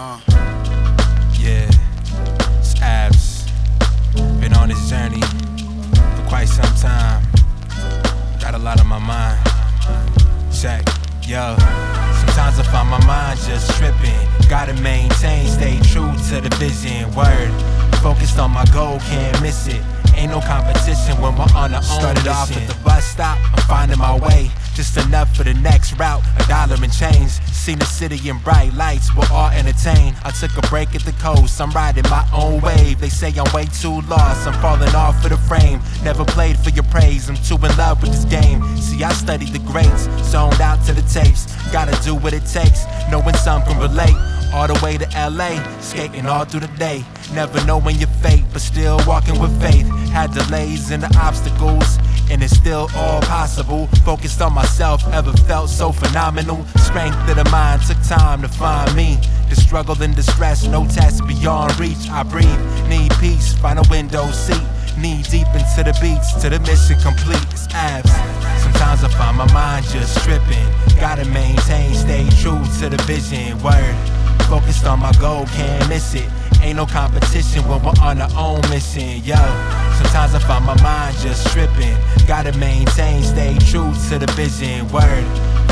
Uh. Yeah, it's abs. Been on this journey for quite some time. Got a lot on my mind. Check, yo. Sometimes I find my mind just tripping. Gotta maintain, stay true to the vision. Word, focused on my goal, can't miss it. Ain't no competition when we're on our own Started off at the bus stop, I'm finding my way. Just enough for the next route, a dollar and change. Seen the city in bright lights, we're all entertained. I took a break at the coast, I'm riding my own wave. They say I'm way too lost, I'm falling off of the frame. Never played for your praise, I'm too in love with this game. See, I studied the greats, zoned out to the tapes. Gotta do what it takes, knowing some can relate all the way to LA, skating all through the day. Never knowing your fate, but still walking with faith. Had delays and the obstacles, and it's still all possible. Focused on myself, ever felt so phenomenal. Strength of the mind took time to find me. The struggle and distress, no test beyond reach. I breathe, need peace, find a window seat. Knee deep into the beats, to the mission complete. It's abs. Sometimes I find my mind just tripping. Gotta maintain, stay true to the vision. Word. Focused on my goal, can't miss it. Ain't no competition when we're on our own mission, yo. Sometimes I find my mind just tripping. Gotta maintain, stay true to the vision. Word.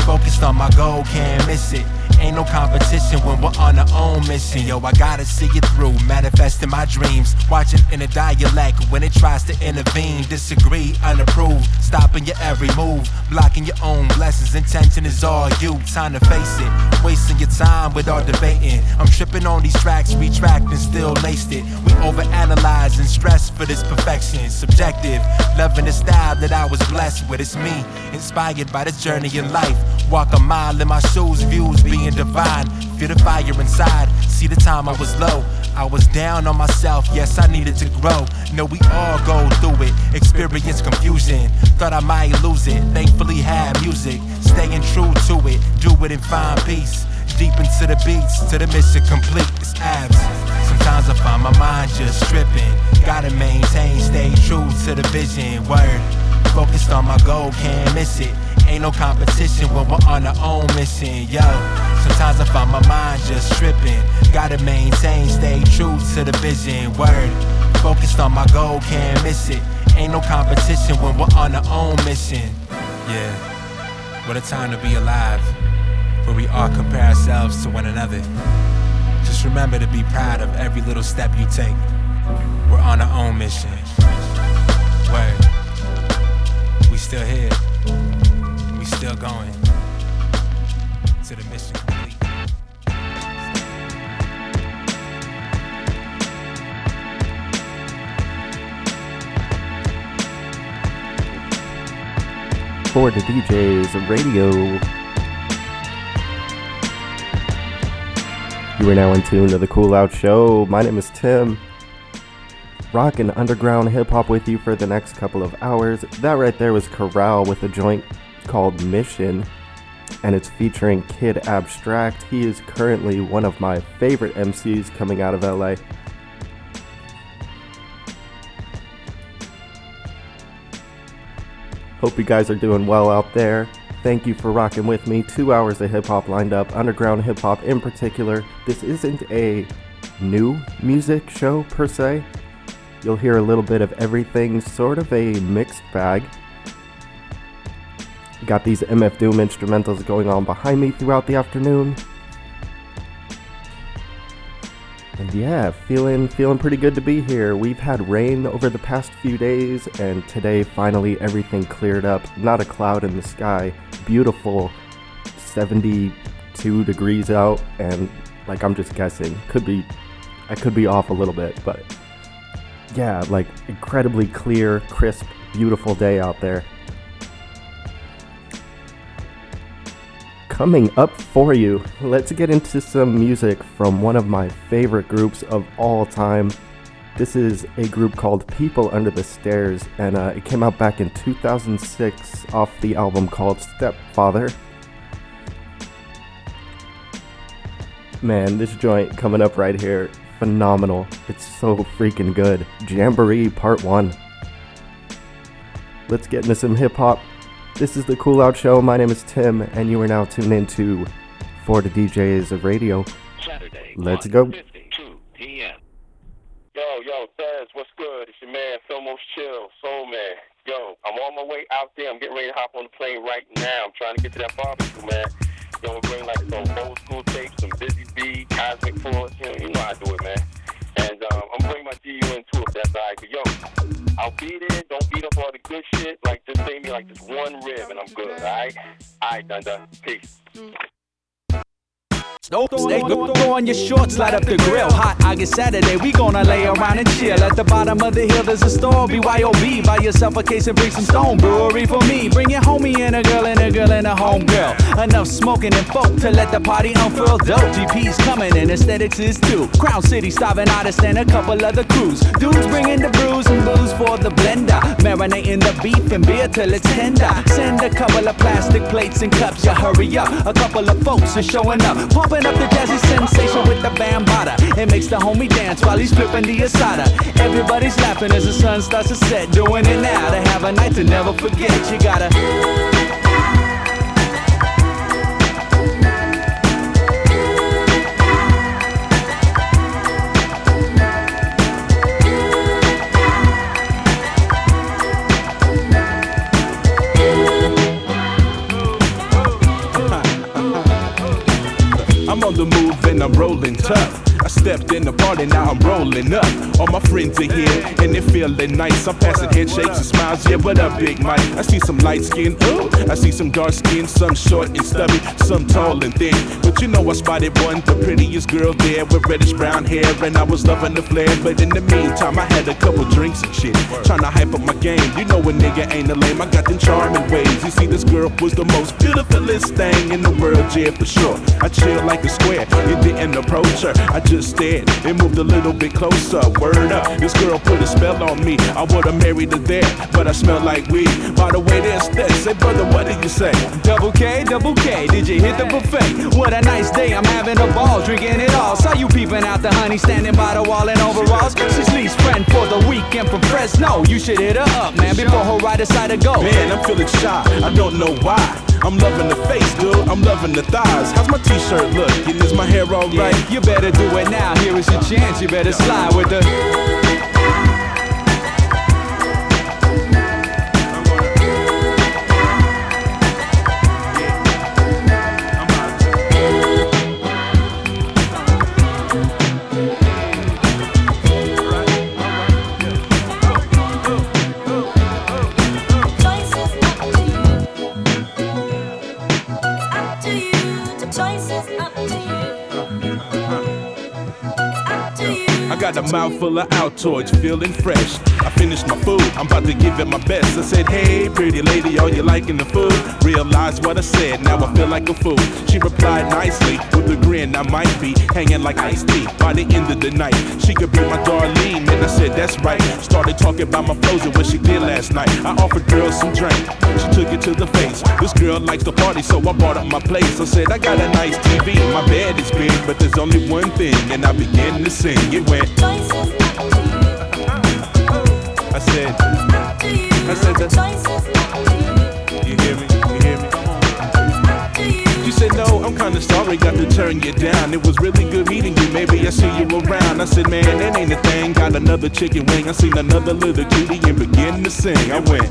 Focused on my goal, can't miss it. Ain't no competition when we're on our own mission. Yo, I gotta see it through, manifesting my dreams. Watching in a dialect when it tries to intervene. Disagree, unapprove, stopping your every move. Blocking your own blessings, intention is all you. Time to face it, wasting your time with all debating. I'm tripping on these tracks, retracting, still laced it. We overanalyze and stress for this perfection. Subjective, loving the style that I was blessed with. It's me, inspired by this journey in life. Walk a mile in my shoes, views being divine. Feel the fire inside. See the time I was low. I was down on myself, yes, I needed to grow. No, we all go through it. Experience confusion. Thought I might lose it. Thankfully, had music. Staying true to it. Do it and find peace. Deep into the beats, to the mission complete. It's abs. Sometimes I find my mind just tripping. Gotta maintain, stay true to the vision. Word. Focused on my goal, can't miss it. Ain't no competition when we're on our own mission, yo. Sometimes I find my mind just tripping. Gotta maintain, stay true to the vision. Word. Focused on my goal, can't miss it. Ain't no competition when we're on our own mission. Yeah. What a time to be alive. Where we all compare ourselves to one another. Just remember to be proud of every little step you take. We're on our own mission. Word. We still here still going to the mission complete. For the DJs radio. You are now in tune to the Cool Out Show. My name is Tim. Rockin' underground hip hop with you for the next couple of hours. That right there was Corral with a joint called Mission, and it's featuring Kid Abstract. He is currently one of my favorite MCs coming out of LA. Hope you guys are doing well out there. Thank you for rocking with me. Two hours of hip hop lined up, underground hip hop in particular. This isn't a new music show per se. You'll hear a little bit of everything, sort of a mixed bag. Got these MF Doom instrumentals going on behind me throughout the afternoon. And yeah, feeling feeling pretty good to be here. We've had rain over the past few days and today finally everything cleared up. Not a cloud in the sky. Beautiful 72 degrees out and like I'm just guessing. Could be I could be off a little bit, but yeah, like incredibly clear, crisp, beautiful day out there. Coming up for you. Let's get into some music from one of my favorite groups of all time. This is a group called People Under the Stairs, and uh, it came out back in 2006 off the album called Stepfather. Man, this joint coming up right here, phenomenal. It's so freaking good. Jamboree Part 1. Let's get into some hip hop this is the Cool Out Show. My name is Tim, and you are now tuned into For the DJs of Radio. Saturday. Let's go. 2 p.m. Yo, yo, Thes, what's good? It's your man, Filmos Chill, Soul Man. Yo, I'm on my way out there. I'm getting ready to hop on the plane right now. I'm trying to get to that barbecue, man. Yo, I'm bring like some old school tapes, some Busy Bee, Cosmic Force. You know, you know how I do it, man. And um, I'm bringing my GU in too, if that's all right. But yo, I'll be there. Don't beat up all the good shit. Like, just save me like this one rib, and I'm good, all right? All right, done, done. Mm. Peace. Stay go, go on your shorts, light up the grill. Hot August Saturday, we gonna lay around and chill. At the bottom of the hill, there's a store, BYOB. Buy yourself a case and bring some stone brewery for me. Bring your homie and a girl and a girl and a home girl. Enough smoking and folk to let the party unfurl. Dope GP's coming and aesthetics is too. Crown City starving artists and a couple other crews. Dudes bringing the brews and booze for the blender. Marinating the beef and beer till it's tender. Send a couple of plastic plates and cups, you hurry up. A couple of folks are showing up. Pumping up the jazzy sensation with the Bambaataa. It makes the homie dance while he's flipping the asada. Everybody's laughing as the sun starts to set. Doing it now to have a night to never forget. You gotta. On the move and I'm rolling tough. I stepped in the party, now I'm rolling up. All my friends are here and they're feeling nice. I'm passing handshakes and smiles. Yeah, what up, Big Mike? I see some light skin, ooh. I see some dark skin, some short and stubby, some tall and thin. But you know I spotted one, the prettiest girl there with reddish brown hair, and I was loving the flare. But in the meantime, I had a couple drinks and shit, trying to hype up my game. You know a nigga ain't a lame. I got them charming ways. You see, this girl was the most beautifulest thing in the world, yeah, for sure. I chill like a square. You didn't approach her. I just stared and moved a little bit closer. Word up, this girl put a spell on me. I would've married her there, but I smell like weed. By the way, there's that. Say, brother, what did you say? Double K, double K, did you hit the buffet? What a nice day, I'm having a ball, drinking it all. Saw you peeping out the honey, standing by the wall in overalls. She's Lee's friend for the weekend from Fresno. You should hit her up, man, before her right aside to go. Man, I'm feeling shy. I don't know why. I'm loving the face, dude. I'm loving the thighs. How's my t-shirt looking? Is my hair alright? Yeah, you better do it now. Here is your chance. You better slide with the. A mouthful of Altoids, feeling fresh. I finished my food, I'm about to give it my best. I said, Hey, pretty lady, are you liking the food? Realize what I said, now I feel like a fool. She replied nicely with a grin. I might be hanging like iced tea by the end of the night. She could be my Darlene, and I said, That's right. Started talking about my flows and what she did last night. I offered girl some drink, she took it to the face. This girl likes to party, so I brought up my place. I said, I got a nice TV, my bed is big, but there's only one thing, and I began to sing. It went. I said. I said that- you. hear me? You hear me? You. Said, No, I'm kinda sorry, got to turn you down. It was really good meeting you, maybe I see you around. I said, Man, that ain't a thing. Got another chicken wing. I seen another little cutie and begin to sing. I went,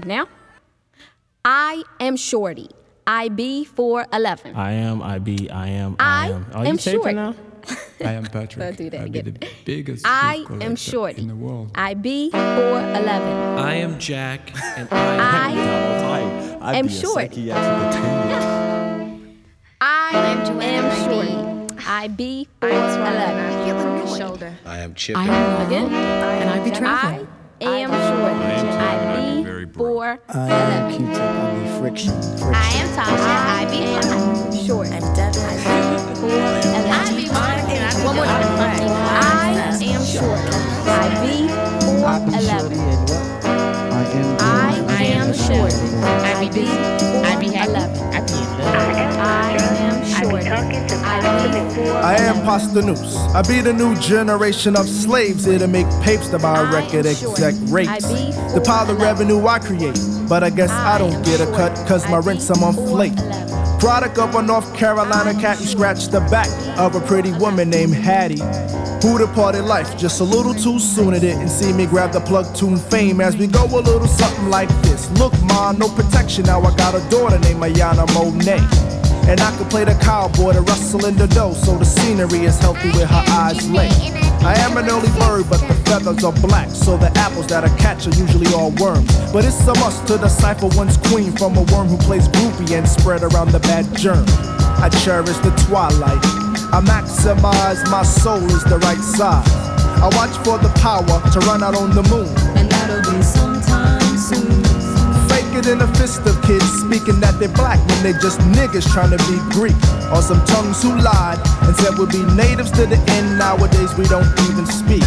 When now? I am Shorty. IB 411. I am, I be, I am, I I am. Oh, am you taping short. now? I am Patrick. Don't do that I be again. the biggest I am Shorty. in the world. IB 411. I am Jack, and I, I I'd am be a short. psychiatric attendant. I I'm am Joanna Shorty. IB 411. Feeling the shoulder. I am Chip. I am again? And I be I am Shorty. IB 411. Q-tip, I be friction. friction. I am Tasha. I be fine. Short. I'm Devin. IB 411. I be Monica. One more time. I am short. I be shorty 411. and what? I am. I am short. IB 411. I am short. IB 411. I am Posdnuos. I be the new generation of slaves here to make papes to buy record exec rates. The pile of revenue I create. But I guess I, don't get a cut cause my rent's I'm on flake. 411. Product of a North Carolina cat who scratched the back of a pretty woman named Hattie. Who departed life just a little too soon. It didn't see me grab the plug tune fame as we go a little something like this. Look, ma, no protection. Now I got a daughter named Ayana Monet. And I can play the cowboy to rustle in the dough, so the scenery is healthy with her eyes lay. I am an early bird, but the feathers are black, so the apples that I catch are usually all worms. But it's a must to decipher one's queen from a worm who plays groupie and spread around the bad germ. I cherish the twilight. I maximize my soul is the right size. I watch for the power to run out on the moon. And that'll be sometime soon. In a fist of kids speaking that they're black when they just niggas trying to be Greek. Or some tongues who lied and said we'll be natives to the end. Nowadays we don't even speak.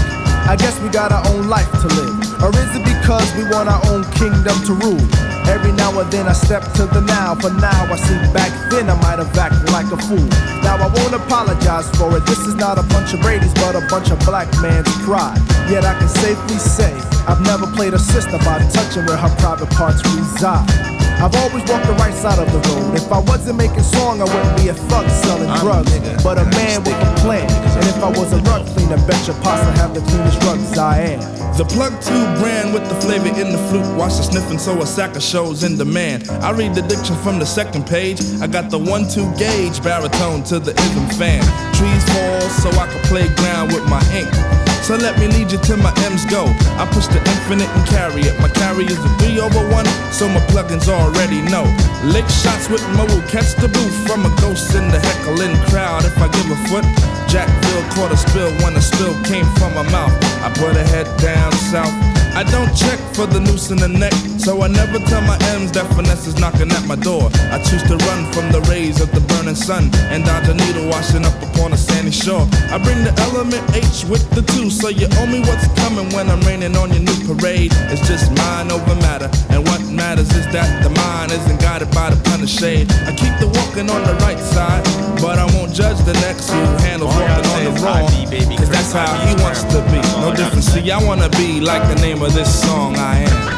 I guess we got our own life to live. Or is it because we want our own kingdom to rule? Every now and then I step to the now. For now I see back then I might have acted like a fool. Now I won't apologize for it. This is not a bunch of Brady's, but a bunch of black man's pride. Yet I can safely say I've never played a sister by touching where her private parts reside. I've always walked the right side of the road. If I wasn't making song, I wouldn't be a thug selling a drugs. nigga, but a man with a plan. And if I was a rug cleaner, bet your posse have the cleanest rugs I am. The plug two brand with the flavor in the flute. Watch the sniffing, so a sack of shows in demand. I read the diction from the second page. I got the one two gauge baritone to the ism fan. Trees fall so I can play ground with my ink. So let me lead you to my M's go. I push the infinite and carry it. My carry is a three over one, so my plugins already know. Lick shots with my woo, catch the booth from a ghost in the heckling crowd. If I give a foot, Jackville caught a spill when the spill came from my mouth. I put a head down south. I don't check for the noose in the neck, so I never tell my M's that finesse is knocking at my door. I choose to run from the rays of the burning sun and dodge a needle washing up upon a sandy shore. I bring the element H with the two, so you owe me what's coming when I'm raining on your new parade. It's just mind over matter, and what matters is that the mind isn't guided by the pun of shade. I keep the walking on the right side, but I won't judge the next who handles walking on the wrong. Cause that's how he wants to be. No different. See, I wanna be like the name of this song I am.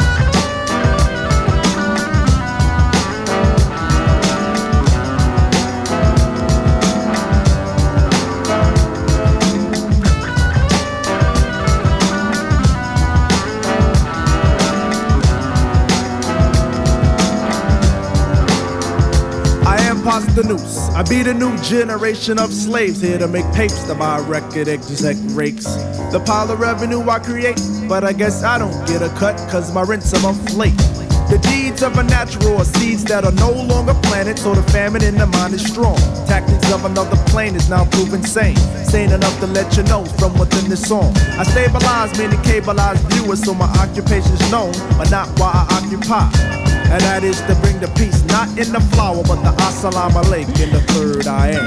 I am Posdnuos. I be the new generation of slaves here to make papes to buy record exec rakes. The pile of revenue I create, but I guess I don't get a cut cause my rent's a month. The deeds of a natural are seeds that are no longer planted, so the famine in the mind is strong. Tactics of another plane is now proven sane. Sane enough to let you know from within this song. I stabilize many cableized viewers, so my occupation's known, but not why I occupy and that is to bring the peace, not in the flower, but the assalamu alaikum in the third I am.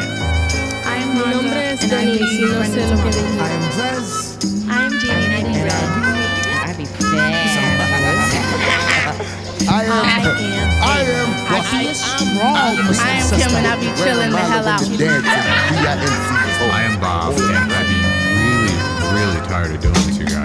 I'm Mi nombre es Denise y no sé lo que digo. I'm Vez. I'm Jamie and I'm Red. I be fast. I am. I am. I am wrong. I am Kim and I be chilling the hell out. I am Bob and I be really, really tired of doing this, you guys.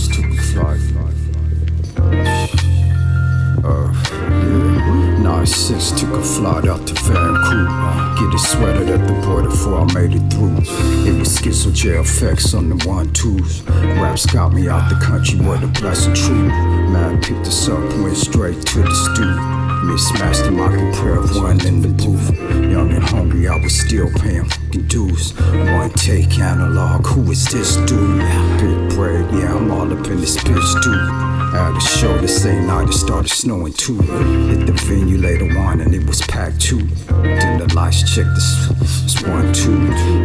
used to be fly. Uh, yeah. 96 took a flight out to Vancouver. Get it sweated at the border before I made it through. It was schizo jail effects on the one twos. Raps got me out the country where the blessed true. Man picked us up, went straight to the studio. Me smash the market could of one in the booth. Young and hungry, I was still paying fucking dues. One take analog, who is this dude? Big bread, yeah, I'm all up in this bitch, dude. At the show the same night it started snowing too. Hit the venue later on and it was packed too. Then the lights checked this, this one two.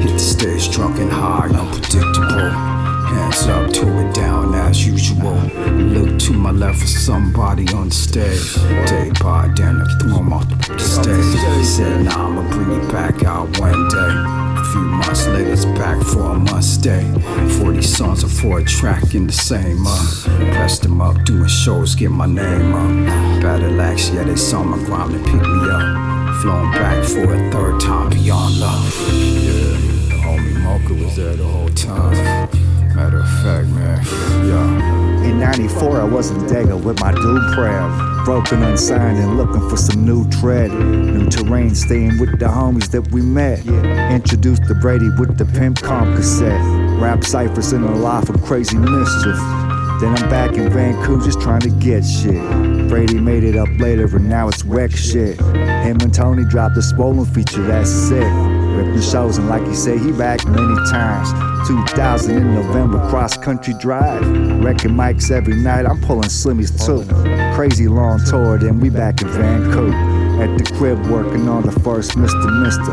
Hit the stage drunk and high, unpredictable. Hands up, tore it down as usual. Look to my left for somebody on stage. Day by day, and threw them off the stage. Said, nah, I'ma bring it back out one day few months later, it's back for a must stay. 40 songs or four tracks track in the same month. Pressed them up, doing shows, get my name up. Battle axe, yeah, they saw my grind and picked me up. Flown back for a third time beyond love. Yeah, the homie Moka was there the whole time. Matter of fact, man, yeah. In 94, I was in Dega with my dude Prav. Broken, unsigned, and looking for some new tread. New terrain, staying with the homies that we met. Introduced to Brady with the Pimp Comp cassette. Rap ciphers in a life of crazy mischief. Then I'm back in Vancouver just trying to get shit. Brady made it up later and now it's wreck shit. Him and Tony dropped a swollen feature, that's sick. Ripping shows and like he said, he back many times. 2000 in November, cross country drive. Wrecking mics every night, I'm pulling slimmies too. Crazy long tour, then we back in Vancouver. At the crib working on the first Mr. Mister.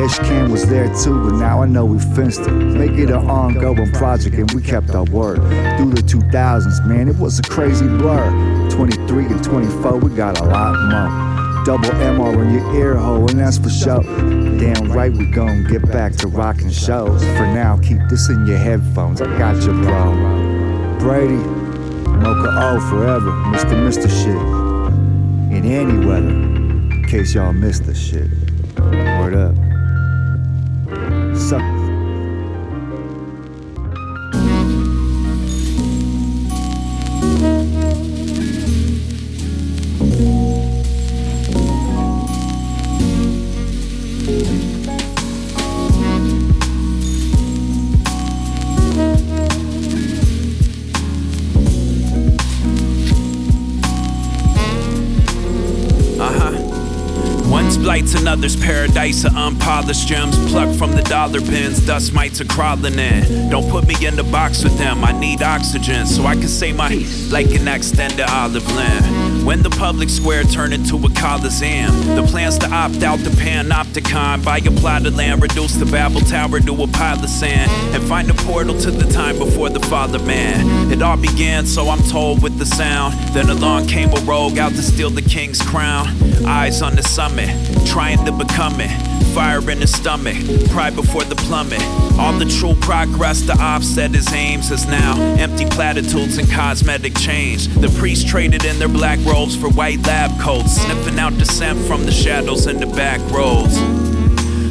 Ishcan was there too, but now I know we fenced it. Make it an ongoing project and we kept our word. Through the 2000s, man, it was a crazy blur. 23 and 24, we got a lot more. Double MR in your ear hole, and that's for sure. Damn right, we gon' get back to rockin' shows. For now, keep this in your headphones. I got you, bro. Brady, Mocha O forever, Mr. Mister shit. In any weather, in case y'all missed the shit. Word up. Suck. Blights, another's paradise of unpolished gems plucked from the dollar bins. Dust mites are crawling in. Don't put me in the box with them. I need oxygen so I can say my like an extended olive limb. When the public square turned into a coliseum, the plans to opt out the panopticon, buy a plot of land, reduce the Babel Tower to a pile of sand, and find a portal to the time before the father man. It all began, so I'm told, with the sound. Then along came a rogue out to steal the king's crown. Eyes on the summit, trying to become it. Fire in the stomach, pride before the plummet. All the true progress to offset his aims is now empty platitudes and cosmetic change. The priests traded in their black robes for white lab coats, sniffing out dissent from the shadows in the back roads.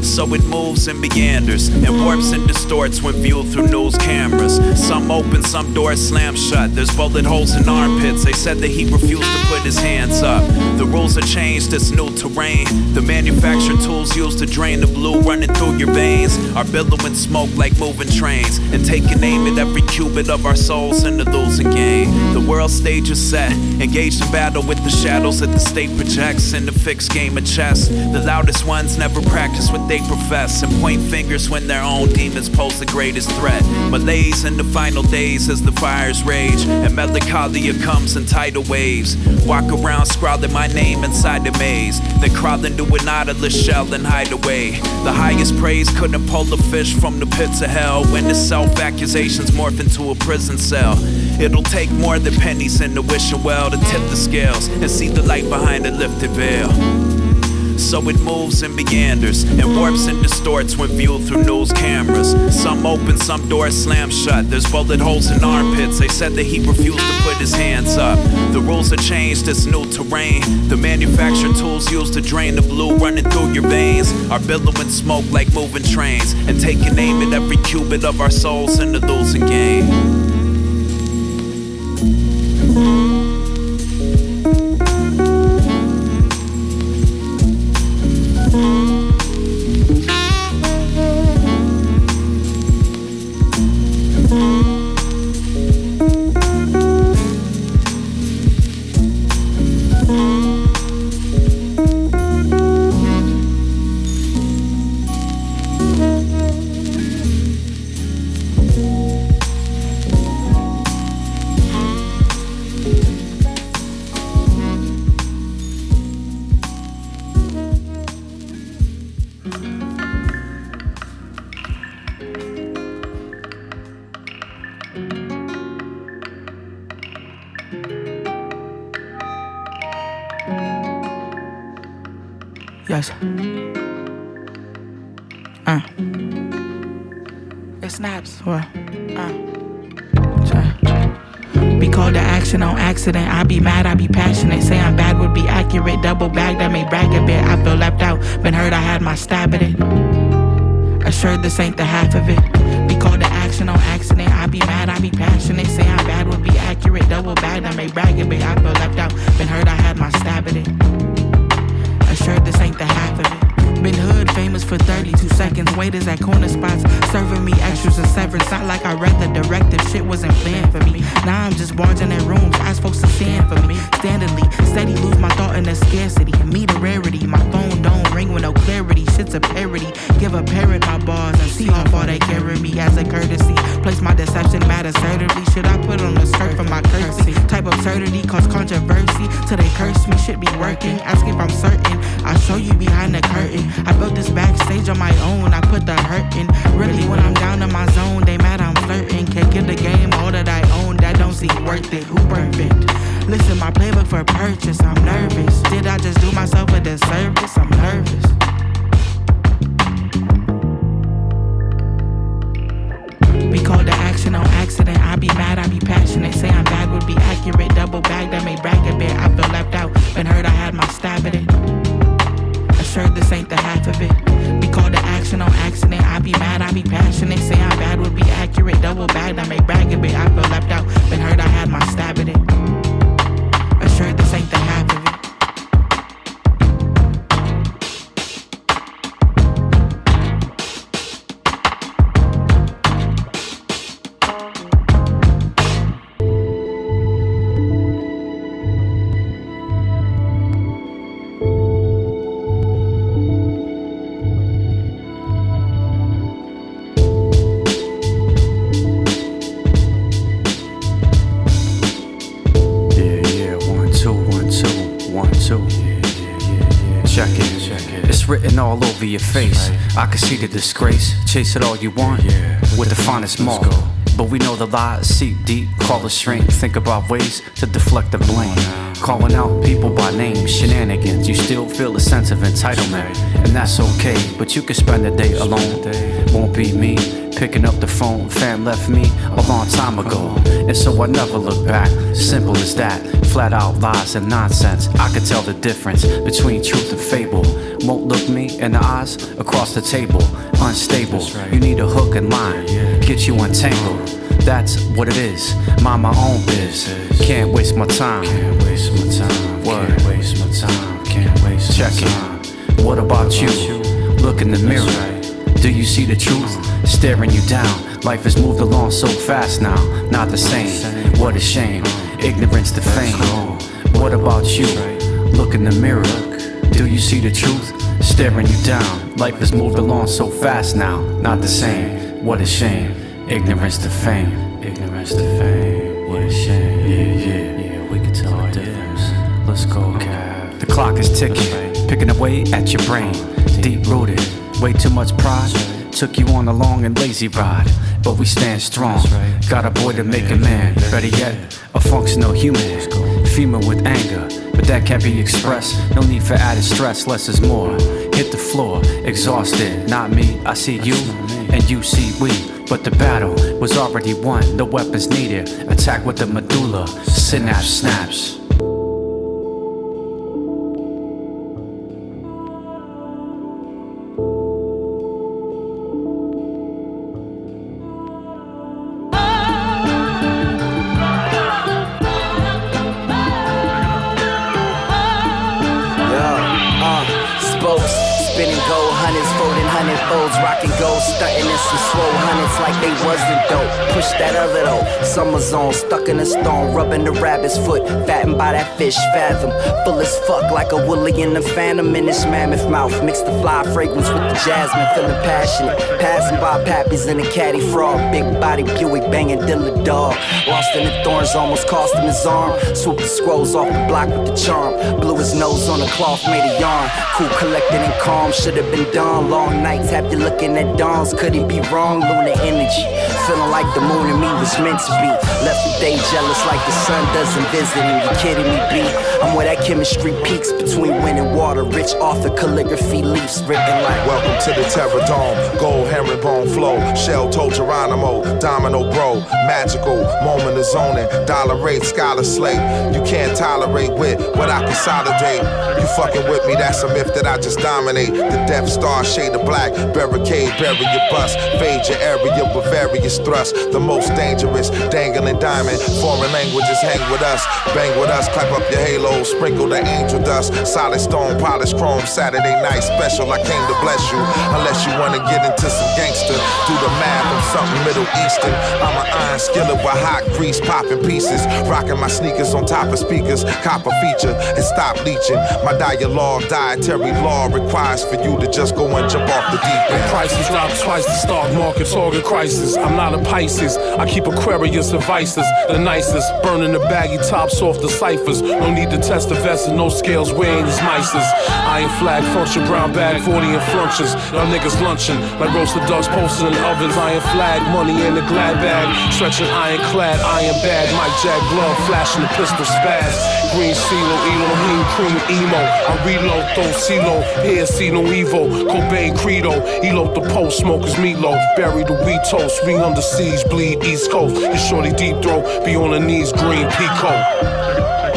So it moves and meanders and warps and distorts when viewed through news cameras. Some open, some doors slam shut. There's bullet holes in armpits. They said that he refused to put his hands up. The rules are changed, it's new terrain. The manufactured tools used to drain the blue running through your veins are billowing smoke like moving trains and taking aim at every cubit of our souls in the losing game. The world stage is set, engaged in battle with the shadows that the state projects in the fixed game of chess. The loudest ones never practice what they profess and point fingers when their own demons pose the greatest threat. Malaise in the final days as the fires rage and melancholia comes in tidal waves. Walk around scrawling my name inside the maze, then crawl into an nautilus shell and hide away. The highest praise couldn't pull a fish from the pits of hell when the self accusations morph into a prison cell. It'll take more than pennies in the wishing well to tip the scales and see the light behind the lifted veil. So it moves and meanders and warps and distorts when viewed through news cameras. Some open, some doors slam shut. There's bullet holes in armpits. They said that he refused to put his hands up. The rules are changed, it's new terrain. The manufactured tools used to drain the blue running through your veins are billowing smoke like moving trains and taking aim at every cubit of our souls in the losing game. I can see the disgrace. Chase it all you want with the finest mark. But we know the lies seep deep, call the strength. Think about ways to deflect the blame. Calling out people by name, shenanigans. You still feel a sense of entitlement, and that's okay. But you can spend the day alone. Won't be me picking up the phone. Fam left me a long time ago, and so I never look back. Simple as that. Flat out lies and nonsense. I can tell the difference between truth and fable. Won't look me in the eyes across the table. Unstable. You need a hook and line. Get you untangled. That's what it is. Mind my own biz. Can't waste my time. Can't waste my time. Word. Can't waste my time. Can't waste Check it. What about you? Look in the mirror. Do you see the truth? Staring you down. Life has moved along so fast now. Not the same. What a shame. Ignorance to fame. What about you? Look in the mirror. Do you see the truth? Staring you down. Life has moved along so fast now. Not the same. What a shame. Ignorance to fame. Ignorance to fame. What a shame. Yeah, yeah, yeah. We can tell the difference. Let's go, Cav. The clock is ticking, picking away at your brain. Deep rooted, way too much pride. Took you on a long and lazy ride, but we stand strong. Got a boy to make a man. Better yet, a functional human. With anger, but that can't be expressed. No need for added stress, less is more. Hit the floor, exhausted. Not me, I see you, and you see we. But the battle was already won, no weapons needed. Attack with the medulla, synapse snaps. Stone, rubbing the fish fathom. Full as fuck like a woolly in the phantom in his mammoth mouth. Mix the fly fragrance with the jasmine, feeling passionate. Passing by pappies in a caddy frog, big body Buick banging Dilla dog. Lost in the thorns, almost cost him his arm. Swoop the scrolls off the block with the charm. Blew his nose on a cloth made of yarn. Cool, collected and calm, should have been done. Long nights you looking at dawns couldn't be wrong. Lunar energy, feeling like the moon and me was meant to be. Left the day jealous like the sun doesn't visit him. You kidding me, B? I'm where that chemistry peaks between wind and water. Rich author calligraphy leaves written like. Welcome to the Terror Dome, gold herringbone flow, shell toe Geronimo, domino bro, magical moment of zoning, dollar rate, scholar slate. You can't tolerate with what I consolidate. You fucking with me, that's a myth that I just dominate. The Death Star shade of black, barricade, bury your bus, fade your area with various thrusts. The most dangerous, dangling diamond. Foreign languages hang with us, bang with us, clap up your halo, sprinkle the angel dust. Solid stone, polished chrome, Saturday night special. I came to bless you, unless you wanna get into some gangster. Do the math on something Middle Eastern. I'm an iron skillet with hot grease popping pieces. Rocking my sneakers on top of speakers, copper feature, and stop leeching. My dialogue, dietary law requires for you to just go and jump off the deep end. prices drop twice, the stock market's in crisis. I'm not a Pisces, I keep Aquarius and vices. The nicest, burning the baggy tops off the ciphers. No need to test the and no scales weighing these mices. Iron flag, function, brown bag, 40 and flunches. Y'all niggas lunching like roasted ducks posted in ovens. Iron flag, money in the glad bag. Stretching ironclad, iron bag. Mike Jack glove, flashing the pistol spaz. Green CeeLo, Elohim, cream emo. I reload, throw CeeLo, here see no evil. Cobain Credo, elope the post, smokers meatloaf. Bury the wheat toast, we under siege, bleed East Coast. It's shorty deep throat, be on the knees, green Pico.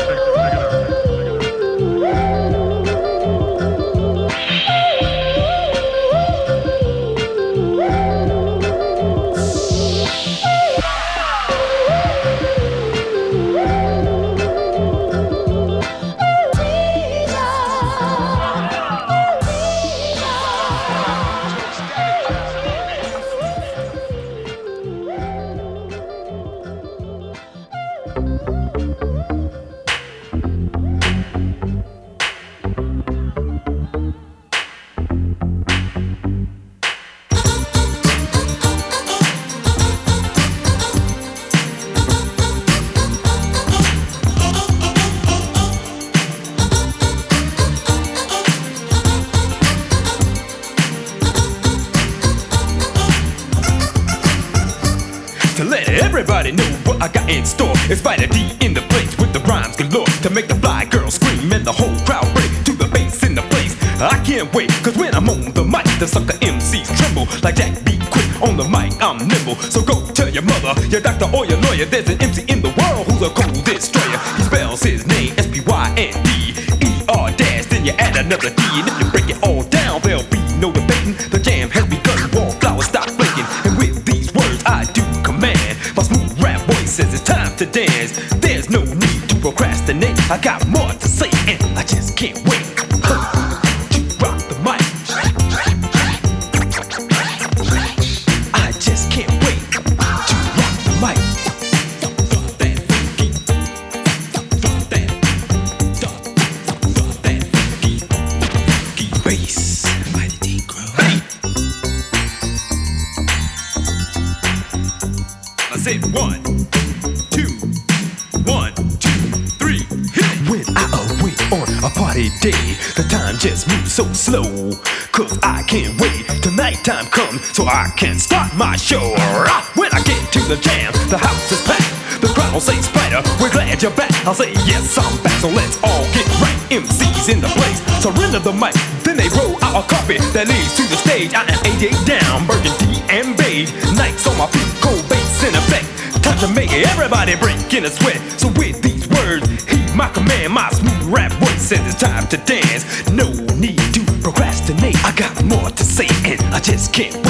In the place, surrender the mic. Then they roll out a carpet that leads to the stage. I am AJ down, burgundy and beige. Nights on my feet, cold bass in effect. Time to make everybody break in a sweat. So with these words, heed my command. My smooth rap voice says it's time to dance. No need to procrastinate. I got more to say and I just can't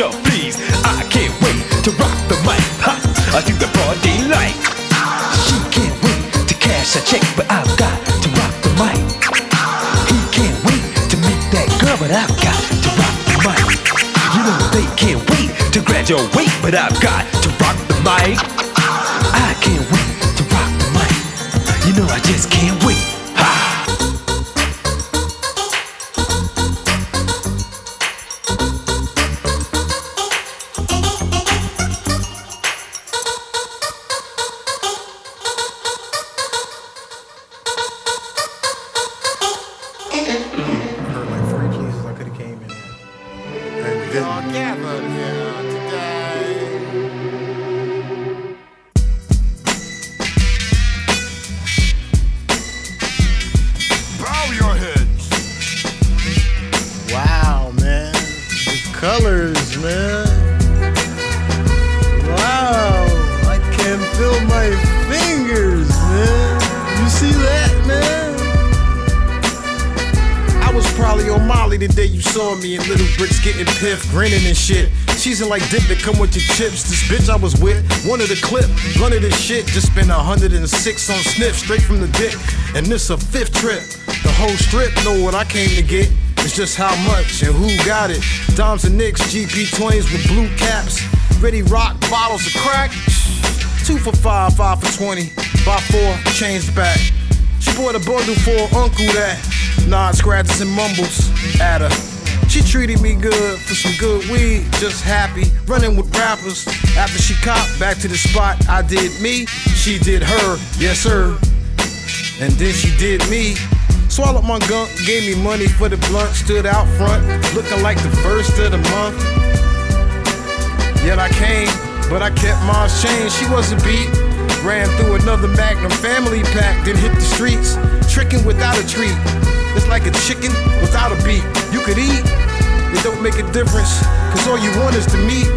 of fleas. I can't wait to rock the mic. I do the broad daylight. She can't wait to cash a check, but I've got to rock the mic. He can't wait to meet that girl, but I've got to rock the mic. You know they can't wait to graduate, but I've got like dip that come with your chips. This bitch I was with, wanted a clip, of this shit. Just spent 106 on sniff straight from the dick. And this a fifth trip. The whole strip know what I came to get. It's just how much and who got it. Doms and Nicks, GP 20s with blue caps. Ready rock bottles of crack. Two for five, five for 20. Buy four, changed back. She bought a bundle for uncle that nod scratches and mumbles at her. She treated me good for some good weed, just happy, running with rappers. After she copped back to the spot, I did me, she did her, yes sir. And then she did me. Swallowed my gunk, gave me money for the blunt, stood out front, looking like the first of the month. Yet I came, but I kept my chain. She wasn't beat. Ran through another Magnum family pack, then hit the streets, tricking without a treat. It's like a chicken without a beat. You could eat, it don't make a difference, cause all you want is to meet.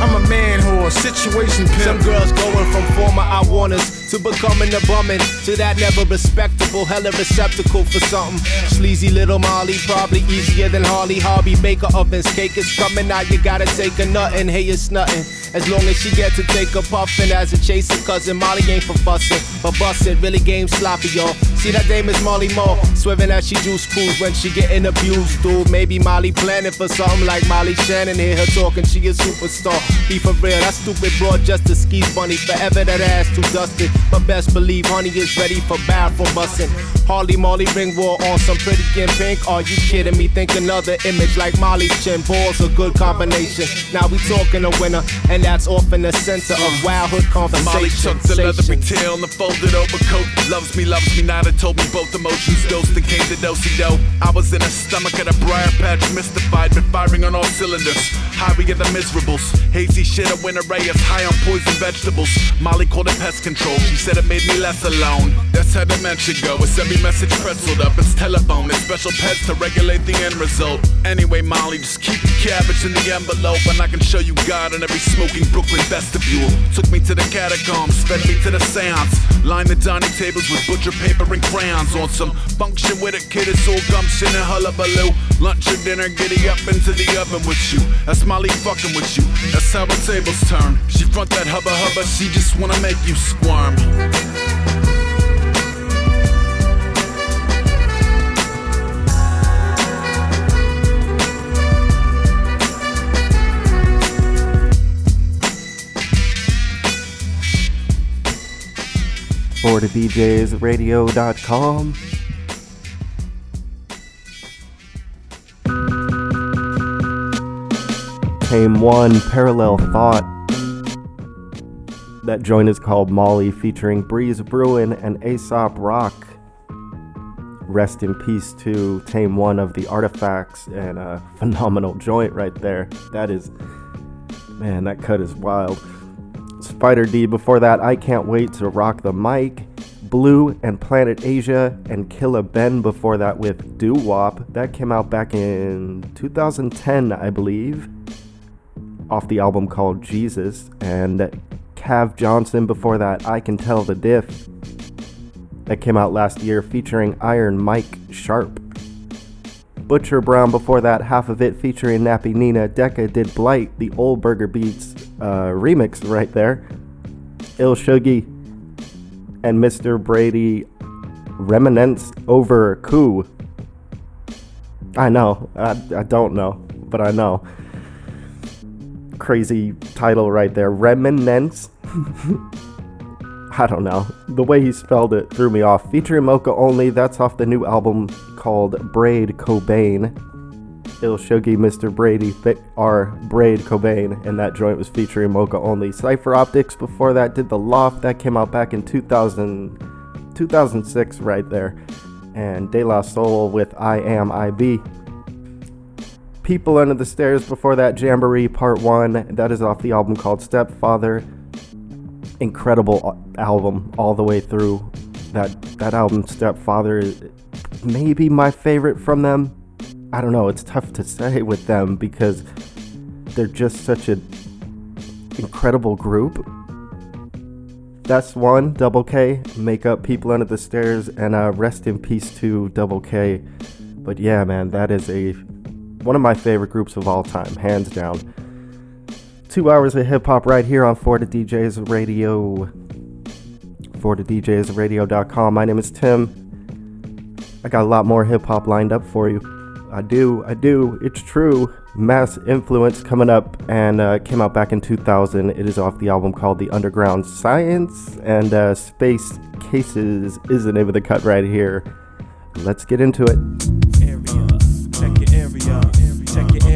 I'm a man who a situation pimp. Some girls going from former I wanters to becoming a bummin' to that never respectable, hella receptacle for something. Sleazy little Molly, probably easier than Harley Harvey. Baker ovens, cake is coming out, you gotta take a nuttin'. Hey, it's nothing. As long as she get to take a puffin' as a chaser cousin, Molly ain't for fussin', but bustin'. Really game sloppy, y'all. See that dame is Molly Moore, swerving as she juice cruise when she getting abused, dude. Maybe Molly planning for something like Molly Shannon. Hear her talking, she a superstar. Be for real, that stupid broad just a ski bunny. Forever that ass too dusted, but best believe honey is ready for bathroom bustin'. Harley Molly ring war on some pretty in pink. Are you kidding me? Think another image like Molly's chin. Balls a good combination. Now we talking a winner, and that's off in the center of wildhood conversation. Molly took the leathery tail and the folded overcoat. Loves me, loves me not. It told me both emotions. Dosed and came to dosey do. I was in a stomach at a briar patch, mystified, but firing on all cylinders. Highway of the miserables. Hazy shit, a winter ray is high on poison vegetables. Molly called it pest control. She said it made me less alone. That's how dementia go. It's every message pretzeled up. It's telephone. It's special pets to regulate the end result. Anyway, Molly, just keep the cabbage in the envelope, and I can show you God in every smoking Brooklyn vestibule. Took me to the catacombs, fed me to the seance. Lined the dining tables with butcher paper and crayons on some function with a kid. It's all gumption and hullabaloo. Lunch or dinner, giddy up into the oven with you. That's Molly fucking with you. That's how the tables turn. She front that hubba hubba, she just wanna make you squirm. For Tame 1 Parallel Thought. That joint is called Molly featuring Breeze Brewin and Aesop Rock. Rest in peace to Tame 1 of the Artifacts and a phenomenal joint right there. That is, man, that cut is wild. Spyder D before that, I Can't Wait to Rock the Mic. Blue and Planet Asia and Killa Ben before that with Doo Wop. That came out back in 2010, I believe. Off the album called Jesus, and Cav Johnson before that, I Can Tell the Diff, that came out last year featuring Iron Mike Sharp. Butcher Brown before that, half of it featuring Nappy Nina. Decca did Blight, the old Burger Beats uh, remix right there. Il Shuggy and Mr. Brady reminisce over coup. I know, I, I don't know, but I know. Crazy title right there. Reminisce. I don't know. The way he spelled it threw me off. Featuring Moka Only, that's off the new album called Braid Cobain. Il Shuggy Mr. Brady R. Braid Cobain, and that joint was featuring Moka Only. Cypher Optics before that did The Loft, that came out back in 2000, 2006, right there. And De La Soul with I Am I Be. People Under the Stairs before that, Jamboree Part 1, that is off the album called Stepfather. Incredible album all the way through. That that album Stepfather maybe my favorite from them. I don't know, it's tough to say with them because they're just such an incredible group. Thes One, Double K, Make Up People Under the Stairs, and uh, rest in peace to Double K. But yeah, man, that is a one of my favorite groups of all time, hands down. Two hours of hip hop right here on Florida DJs Radio. FloridaDJsRadio.com. My name is Tim. I got a lot more hip hop lined up for you. I do, I do. It's true. Mass Influence coming up and uh, came out back in 2000. It is off the album called The Underground Science, and uh, Space Cases is the name of the cut right here. Let's get into it. Area, check your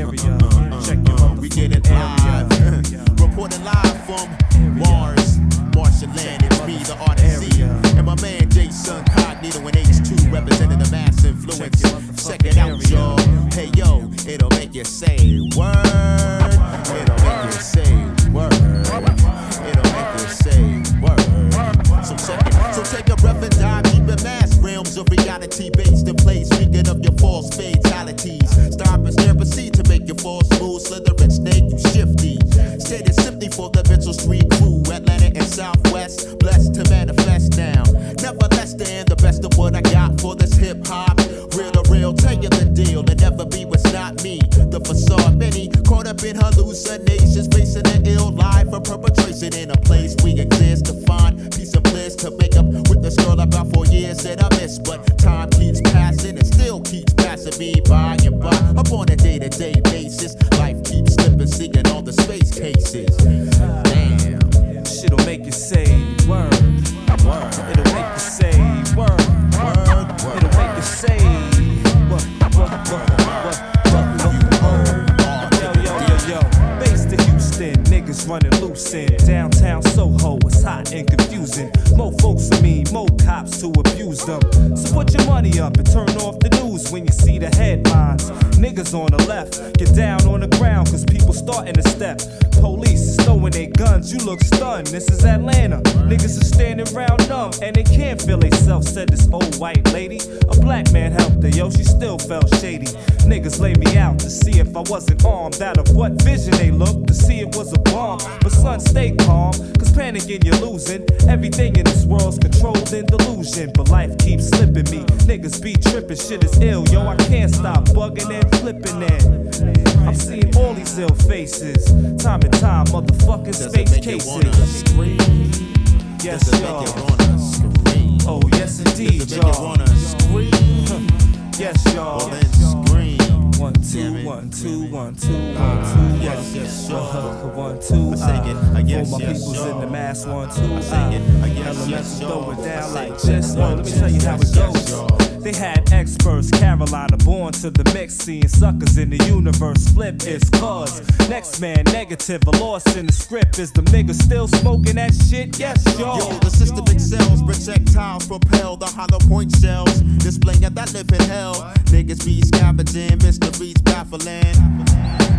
suckers in the universe flip its cause. Next man negative, a loss in the script. Is the nigga still smoking that shit? Yes, y'all. Yo, the system excels, projectiles propel the hollow point shells, displaying at that live in hell. Niggas be scavenging, mysteries baffling.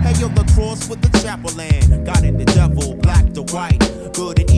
Hey yo, the cross with the chapel land. Got it, the devil, black to white. Good and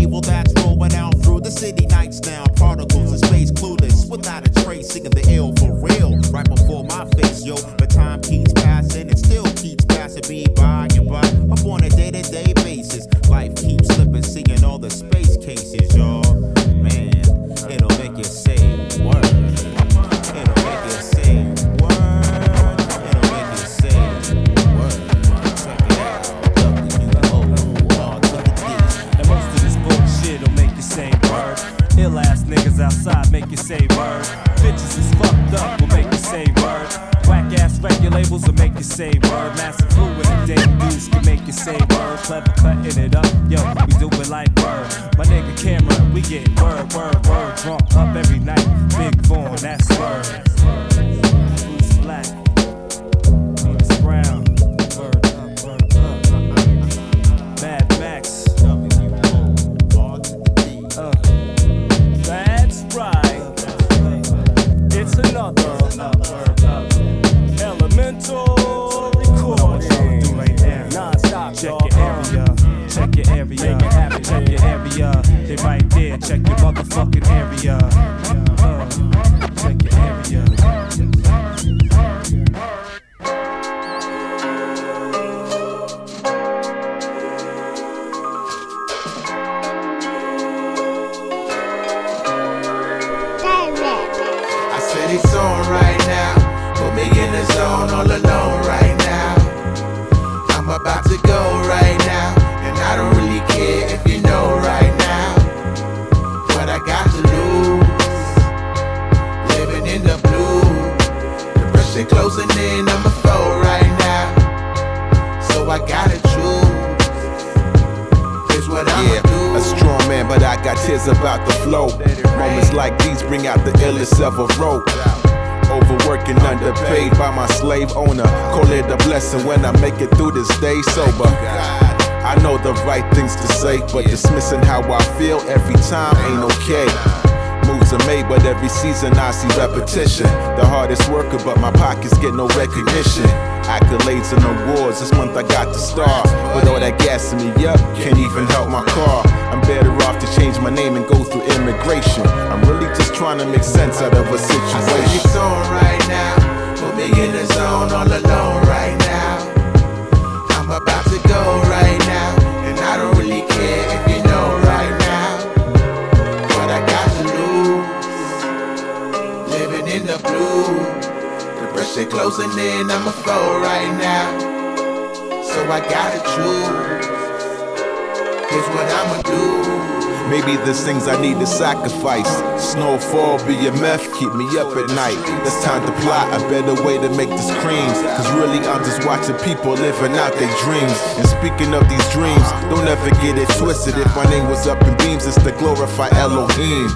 Watching people living out their dreams. And speaking of these dreams, don't ever get it twisted. If my name was up in beams, it's to glorify Elohim.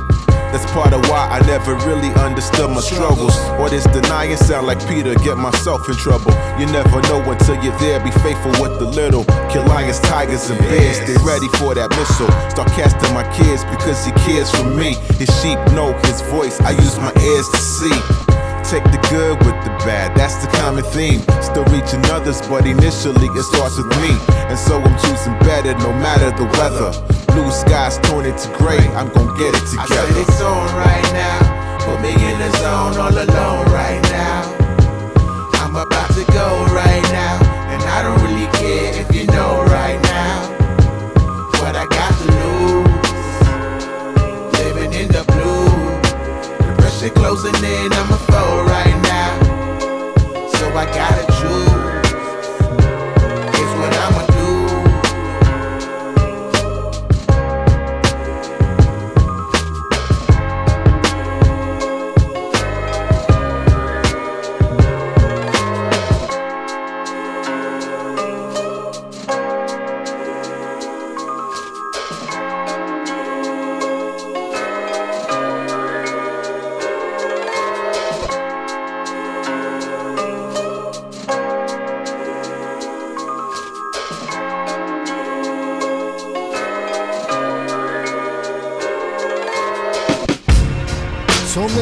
That's part of why I never really understood my struggles. Or this denying sound like Peter, get myself in trouble. You never know until you're there, be faithful with the little. Kill lions, tigers, and bears, stay ready for that missile. Start casting my kids because he cares for me. His sheep know his voice, I use my ears to see. Take the good with bad, that's the common theme. Still reaching others, but initially it starts with me. And so I'm choosing better no matter the weather. Blue skies turn into gray, I'm gonna get it together. I said it's on right now. Put me in the zone all alone right now. I'm about to go right now. And I don't really care if you know right I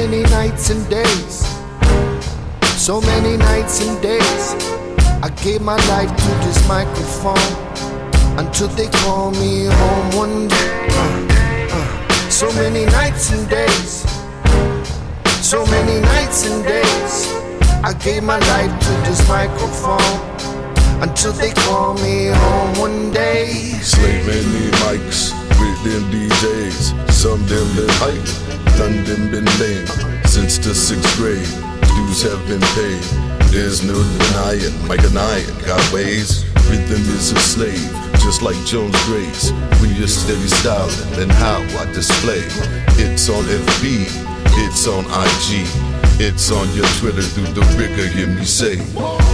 many nights and days. So many nights and days. I gave my life to this microphone until they call me home one day. Uh, uh. So many nights and days. So many nights and days. I gave my life to this microphone until they call me home one day. Slaving the mics with them DJs. Some them been hype, them been lame. Since the sixth grade, dues have been paid. There's no denying, and I got ways. Rhythm is a slave, just like Jones Grace. When you're steady styling and how I display. It's on FB, it's on IG. It's on your Twitter through the rigor, hear me say.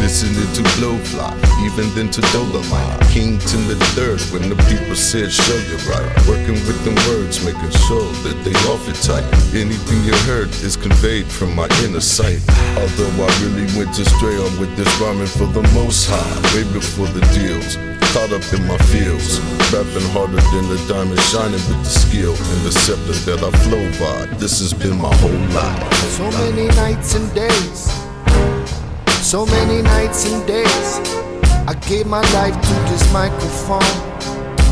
Listening to Blowfly, even then to Dolomite. King Tim the third when the people said show you right. Working with them words, making sure that they off it tight. Anything you heard is conveyed from my inner sight. Although I really went astray on with this rhyming for the most high, way before the deals. Caught up in my fields, rapping harder than the diamond shining with the skill and the scepter that I flow by. This has been my whole life. So many nights and days. So many nights and days. I gave my life to this microphone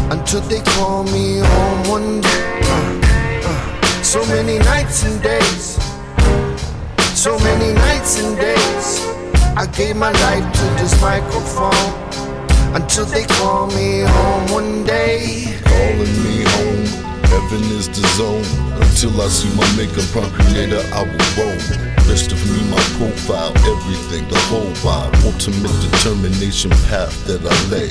until they call me home one day. Uh, uh. So many nights and days. So many nights and days. I gave my life to this microphone until they call me home one day. Calling me home, heaven is the zone. Until I see my maker, prime creator, I will roam. Rest of me, my profile, everything, the whole vibe. Ultimate determination path that I lay.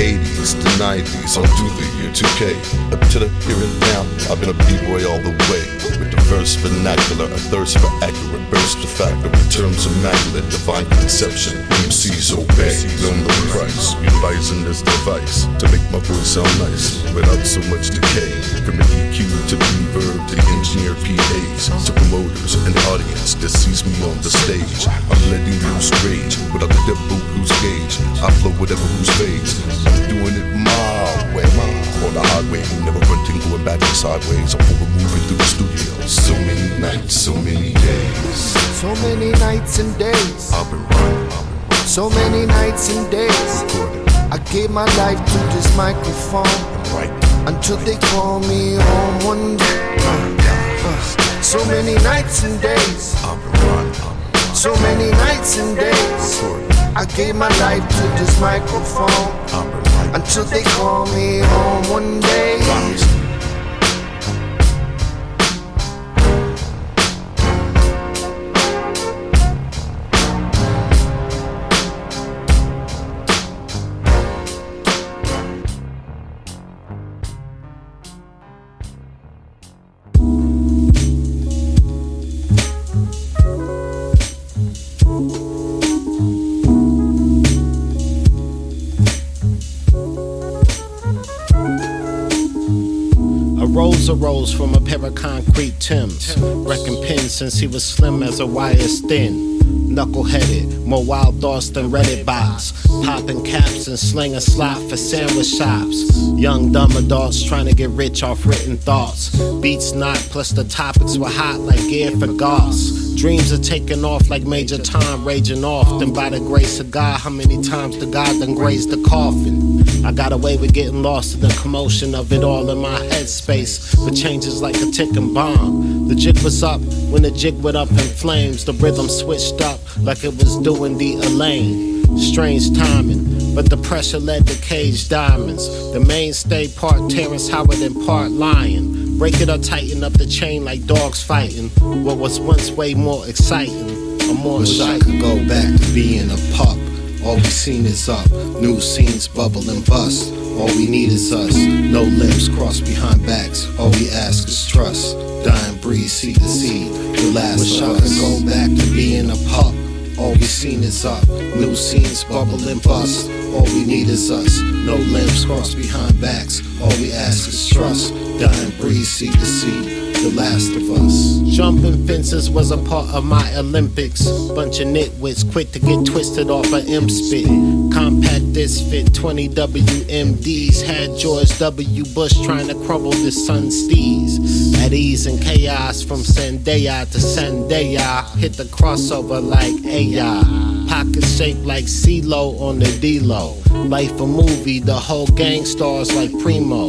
80s to 90s, on through the year 2K. Up to the here and now, I've been a b-boy all the way. With the verse vernacular, a thirst for accurate burst of factor. Terms immaculate, divine conception. MCs obey, know the price. Utilizing this device to make my voice sound nice without so much decay. From the EQ to the reverb to the engineer PAs to promoters and audience that sees me on the stage. I'm letting loose rage without the devil who's gauge. I flow whatever who's phase. I'm doing it my way, or the hard way. Never running, going back sideways. I'm over moving through the studio. So many nights, so many days. So many nights and days. I've been running. So many nights and days. I gave my life to this microphone until they call me home one day. Uh. So many nights and days. So many nights and days. I gave my life to this microphone until they call me home one day. Rose from a pair of concrete Tims. Wrecking pins since he was slim as a wire's thin. Knuckle-headed, more wild thoughts than Reddit bots. Popping caps and slinging slot for sandwich shops. Young dumb adults trying to get rich off written thoughts. Beats not, plus the topics were hot like gear for goss. Dreams are taking off like Major Tom raging off. Then by the grace of God, how many times the God done grazed the coffin? I got away with getting lost in the commotion of it all in my headspace. But changes like a ticking bomb. The jig was up when the jig went up in flames. The rhythm switched up like it was doing the Elaine. Strange timing, but the pressure led to cage diamonds. The mainstay part Terrence Howard and part Lion. Break it or tighten up the chain like dogs fighting. What was once way more exciting. Or more Wish I could go back to being a pup. All we seen is up, new scenes bubble and bust. All we need is us, no lips crossed behind backs. All we ask is trust. Dying breed, seed to seed, the last Wish I could go back to being a pup. All we seen is up, new scenes bubble and bust. All we need is us, no limbs crossed behind backs. All we ask is trust. Dying breed, seed to seed, the last of us. Jumping fences was a part of my Olympics. Bunch of nitwits quick to get twisted off a M spit. Compact this fit 20 WMDs. Had George W. Bush trying to crumble the sun steez. At ease in chaos from Zendaya to Zendaya. Hit the crossover like AI. Pocket shaped like CeeLo on the D-Lo. Life a movie, the whole gang stars like Primo.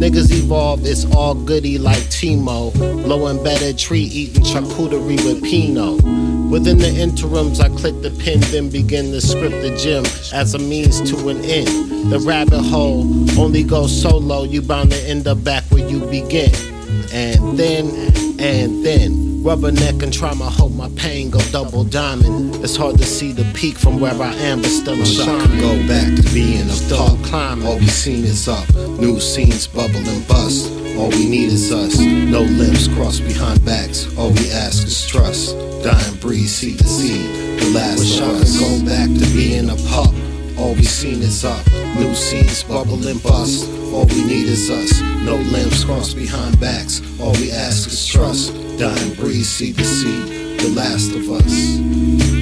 Niggas evolve, it's all goody like Timo. Low embedded tree eating charcuterie with Pinot. Within the interims, I click the pen, then begin to script the gym as a means to an end. The rabbit hole only goes solo, you bound to end up back where you begin. And then, and then, Rubberneck and try my hope my pain go double diamond. It's hard to see the peak from where I am, but still I'm Wish I shining. could go back to being a pup. climbing. All we seen is up. New scenes bubble and bust. All we need is us. No limbs crossed behind backs. All we ask is trust. Dying breeze, seed to seed. The last of us. Go back to being a pup. All we seen is up. New scenes bubble and bust. All we need is us. No limbs crossed behind backs. All we ask is trust. Dying breeze, see the seed. The last of us.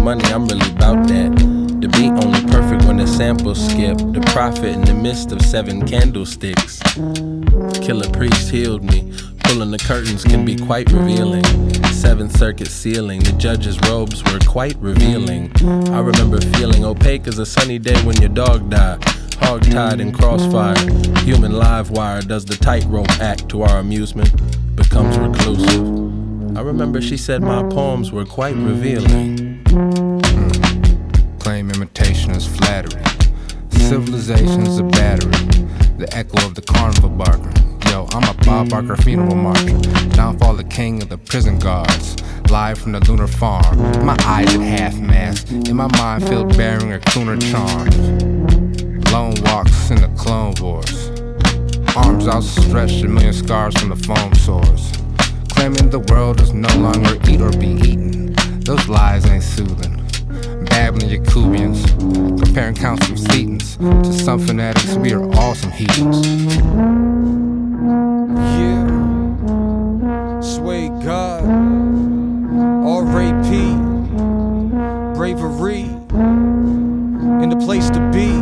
Money, I'm really about that. The beat only perfect when the sample skip. The prophet in the midst of seven candlesticks. Killer priest healed me. Pulling the curtains can be quite revealing. Seventh circuit ceiling, the judge's robes were quite revealing. I remember feeling opaque as a sunny day when your dog died. Hog tied in crossfire. Human live wire does the tightrope act to our amusement, becomes reclusive. I remember she said my poems were quite revealing. Mm. Claim imitation is flattery. Civilization's a battery. The echo of the carnival barker. Yo, I'm a Bob Barker funeral marcher. Downfall the king of the prison guards. Live from the lunar farm. My eyes at half mast. In my mind filled bearing a crooner charm. Lone walks in the clone wars. Arms outstretched, a million scars from the foam sores. Claiming the world is no longer eat or be eaten. Those lies ain't soothing. Babbling Yakubians, comparing counts from thetans to some fanatics. We are all some heathens. Yeah. Sway God. R.A.P. Bravery. In the place to be.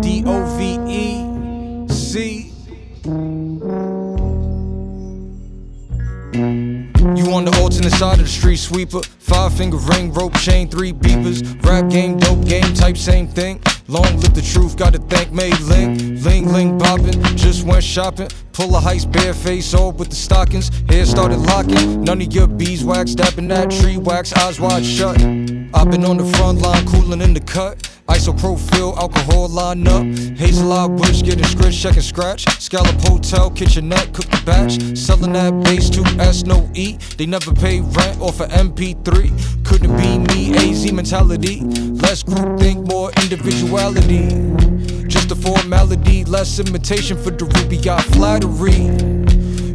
D-O-V-E. C. You on the alternate side of the street sweeper. Five finger ring, rope chain, three beepers. Rap game, dope game, type same thing. Long live the truth, gotta thank May Ling. Ling ling bopping, just went shopping. Pull a heist, bare face, all with the stockings. Hair started locking. None of your beeswax, dapping that tree wax, eyes wide shut. I've been on the front line, cooling in the cut. Isopropyl, alcohol line up. Hazel Hazelot Bush getting scratch, checking scratch. Scallop Hotel, kitchenette, cook the batch. Selling that base 2S, no E. They never pay rent off of MP3. Couldn't be me, AZ mentality. Less group think, more individuality. Just a formality, less imitation for the ruby, got flattery.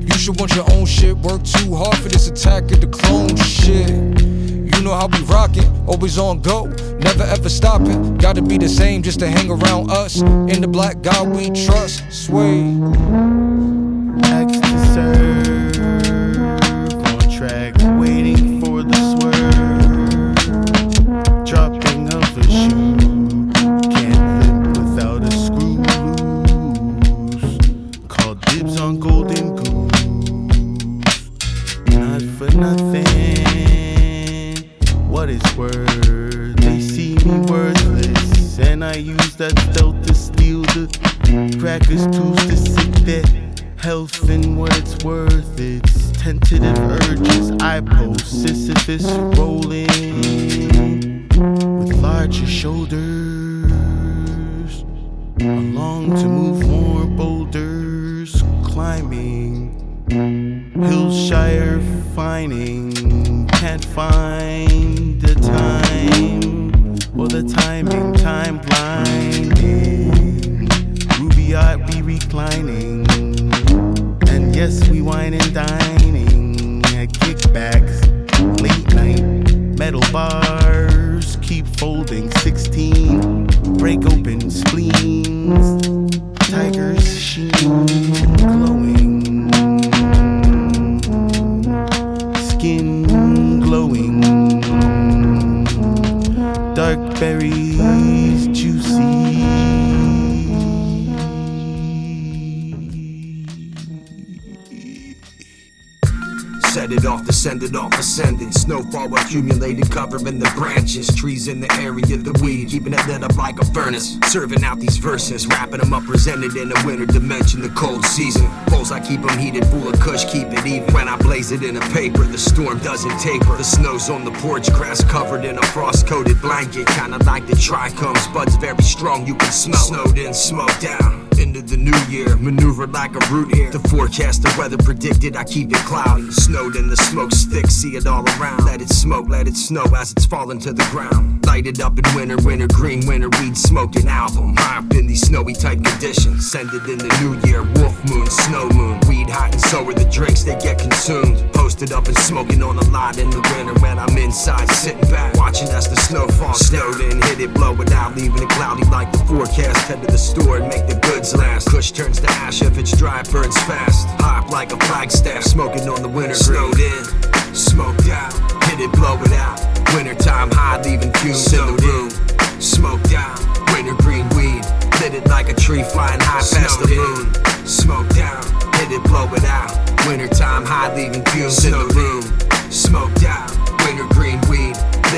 You should want your own shit, work too hard for this attack of the clone shit. You know how we rockin', always on go, never ever stopping. Gotta be the same just to hang around us. In the black God we trust, sway. Ask use that stealth to steal the crackers, tools to sit there health and what it's worth. It's tentative urges I pose. Sisyphus rolling with larger shoulders. Along to move more boulders, climbing. Hillshire fining. Can't can't find the time or the timing, time blinding. Ruby art be reclining, and yes, we wine and dining at kickbacks, late night, metal bars keep folding. 16 break open spleens, tigers sheen berries juicy. Set it off, descend it off, ascending. Snowfall accumulated, covering the branches. Trees in the area, the weed, keeping it lit up like a furnace. Serving out these verses, wrapping them up, presented in a winter dimension, the cold season. Bowls, I keep them heated, full of kush, keep it even. When I blaze it in a paper, the storm doesn't taper. The snow's on the porch, grass covered in a frost coated blanket. Kinda like the trichomes, buds very strong, you can smell. Snowed in, smoke down. Into the new year, maneuver like a root here. The forecast the weather predicted, I keep it cloudy. Snowed in the smoke stick, see it all around. Let it smoke, let it snow as it's falling to the ground. Light it up in winter, winter green, winter weed smoking album. High up in these snowy type conditions. Send it in the new year, wolf moon, snow moon. Weed hot and so are the drinks, they get consumed. Posted up and smoking on a lot in the winter when I'm inside, sitting back, watching as the snow falls. Snowed in, hit it, blow it out, leaving it cloudy like the forecast. Head to the store and make the goods last. Kush turns to ash if it's dry, burns fast. Hop like a flagstaff, smoking on the winter Snowed in, smoked out, hit it, blow it out. Wintertime high, leaving fumes in the room. Smoked out, winter green weed, lit it like a tree flying high past the moon. Smoked out, hit it, blow it out. Wintertime high, leaving fumes in the room. Smoked out,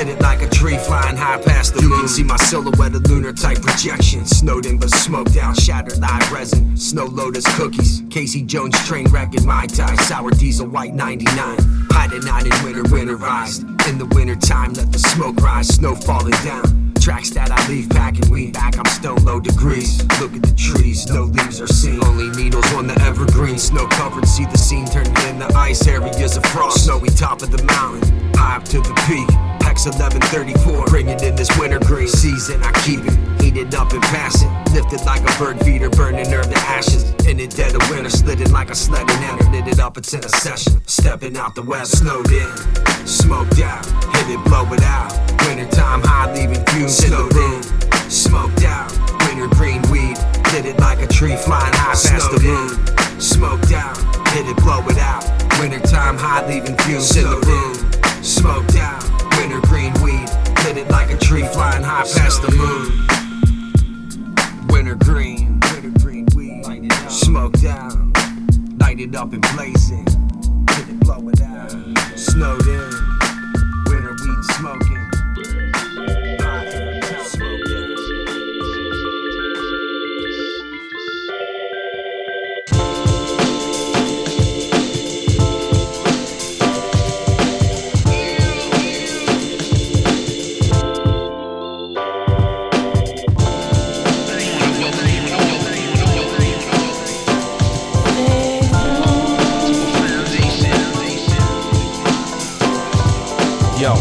it like a tree flying high past the moon. You can see my silhouette, a lunar type projection. Snowed in but smoked out, shattered live resin. Snow lotus cookies, Casey Jones train wreck in my tie. Sour diesel white 99. Hiding out in winter, winterized. In the winter time, let the smoke rise, snow falling down. Tracks that I leave packing weed back, I'm stone low degrees. Look at the trees, no leaves are seen. Only needles on the evergreen. Snow covered, see the scene turned into ice areas of frost. Snowy top of the mountain, high up to the peak. Hex 1134, bringing in this winter green season. I keep it heated up and pass it. Lifted like a bird feeder, burning herb to ashes. In the dead of winter, slid it like a sled and enter. Lit it up, it's in a session. Stepping out the weather, snowed in, smoked out, hit it, blow it out. Wintertime high, leaving fumes in the room. Smoked out, winter green weed, lit it like a tree flying high past the moon. Smoked out, hit it, blow it out. Wintertime high, leaving fumes in the room. Smoked out, winter green weed, lit it like a tree flying high past the moon. Winter green, winter green weed, smoked out, light it up and blazing, hit it, blow it out. Snowed in, winter weed smoking. Yo,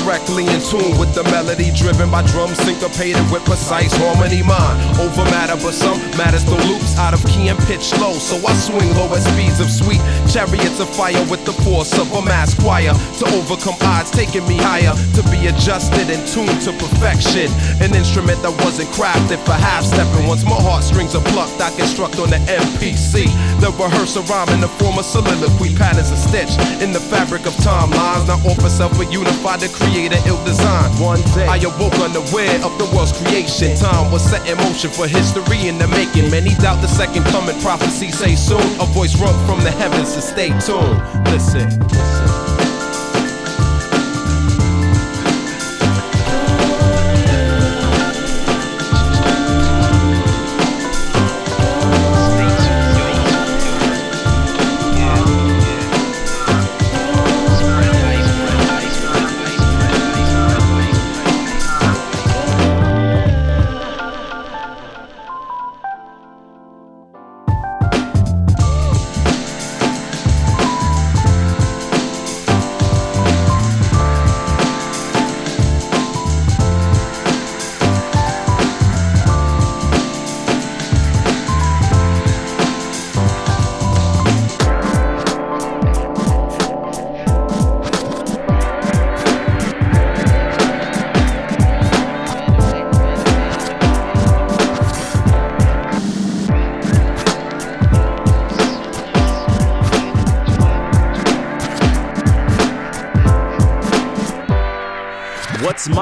I'm in tune with the melody driven by drums syncopated with precise harmony. Mind over matter but some matters the loops out of key and pitch low. So I swing low at speeds of sweet chariots of fire with the force of a mass choir to overcome odds taking me higher to be adjusted and tuned to perfection. An instrument that wasn't crafted for half stepping. Once my heartstrings are plucked I construct on the MPC the rehearsal rhyme in the form of soliloquy patterns are stitched in the fabric of timelines not offer self a unified unify ill design. One day. I awoke unaware of the world's creation. Time was set in motion for history in the making. Many doubt the second coming prophecy. Say soon a voice wrung from the heavens to stay tuned. Listen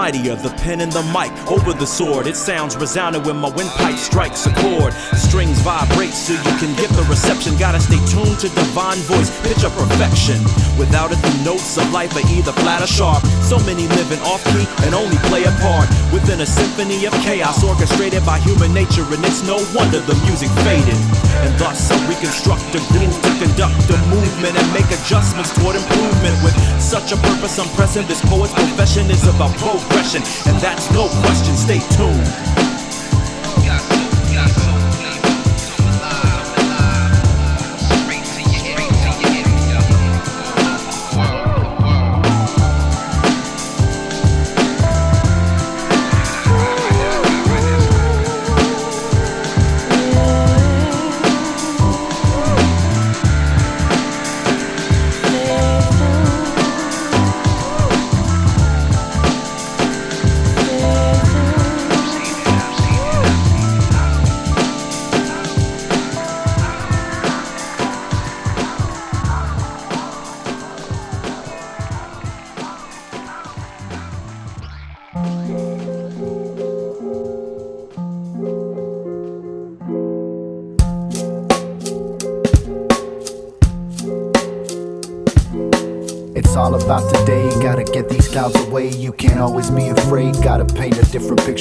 mightier, the pen and the mic over the sword? It sounds resounding when my windpipe strikes a chord. Strings vibrate so you can get the reception. Gotta stay tuned to divine voice, pitch of perfection. Without it, the notes of life are either flat or sharp. So many living off key and only play a part within a symphony of chaos orchestrated by human nature. And it's no wonder the music faded. And thus, I reconstruct a groove to conduct a movement and make adjustments toward improvement. With such a purpose, I'm pressing this poet's profession is about progression, and that's no question. Stay tuned.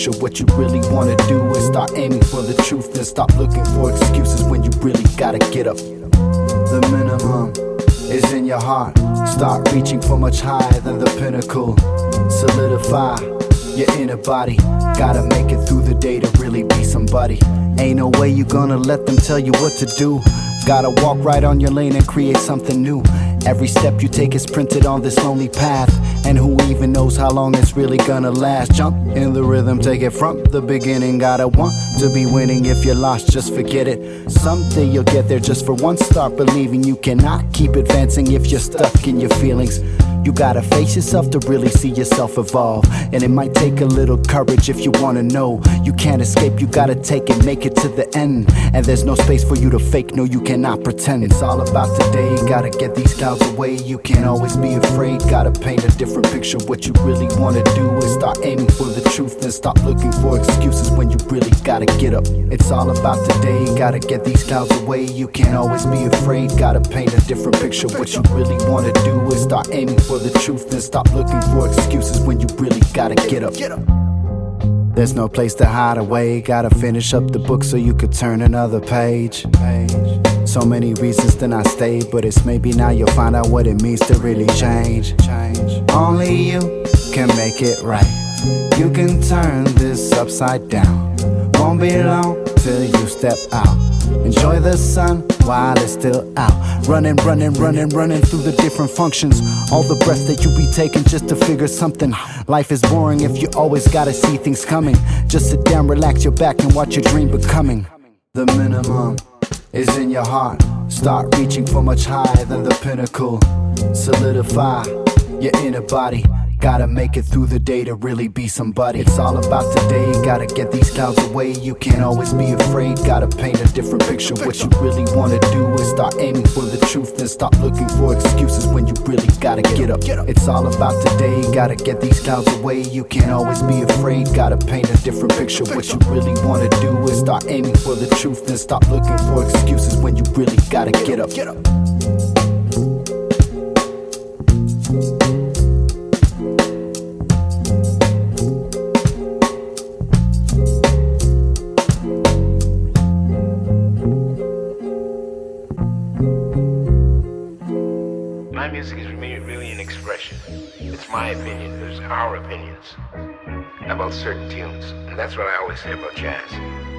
What you really wanna do is start aiming for the truth and stop looking for excuses when you really gotta get up. The minimum is in your heart. Start reaching for much higher than the pinnacle. Solidify your inner body. Gotta make it through the day to really be somebody. Ain't no way you gonna let them tell you what to do. Gotta walk right on your lane and create something new. Every step you take is printed on this lonely path. And who even knows how long it's really gonna last? Jump in the rhythm, take it from the beginning. Gotta want to be winning. If you're lost, just forget it. Someday you'll get there just for once. Start believing you cannot keep advancing if you're stuck in your feelings. You gotta face yourself to really see yourself evolve. And it might take a little courage if you wanna know. You can't escape, you gotta take it, make it to the end. And there's no space for you to fake, no, you cannot pretend. It's all about today, gotta get these clouds away. You can't always be afraid, gotta paint a different picture. What you really wanna do is start aiming for the truth and stop looking for excuses when you really gotta get up. It's all about today, gotta get these clouds away. You can't always be afraid, gotta paint a different picture. What you really wanna do is start aiming for the truth and stop looking for excuses when you really gotta get up. Get up. There's no place to hide away. Gotta finish up the book so you could turn another page. So many reasons to not stay, but it's maybe now you'll find out what it means to really change. Only you can make it right. You can turn this upside down. Won't be long you step out. Enjoy the sun while it's still out. Running, running, running, running through the different functions. All the breaths that you be taking just to figure something. Life is boring if you always gotta see things coming. Just sit down, relax your back, and watch your dream becoming. The minimum is in your heart. Start reaching for much higher than the pinnacle. Solidify your inner body. Gotta make it through the day to really be somebody. It's all about today. Gotta get these clouds away. You can't always be afraid. Gotta paint a different picture. What you really wanna do is start aiming for the truth and stop looking for excuses when you really gotta get up. It's all about today. Gotta get these clouds away. You can't always be afraid. Gotta paint a different picture. What you really wanna do is start aiming for the truth and stop looking for excuses when you really gotta get up. Get up. Music is really, an expression. It's my opinion. There's our opinions about certain tunes. And that's what I always say about jazz.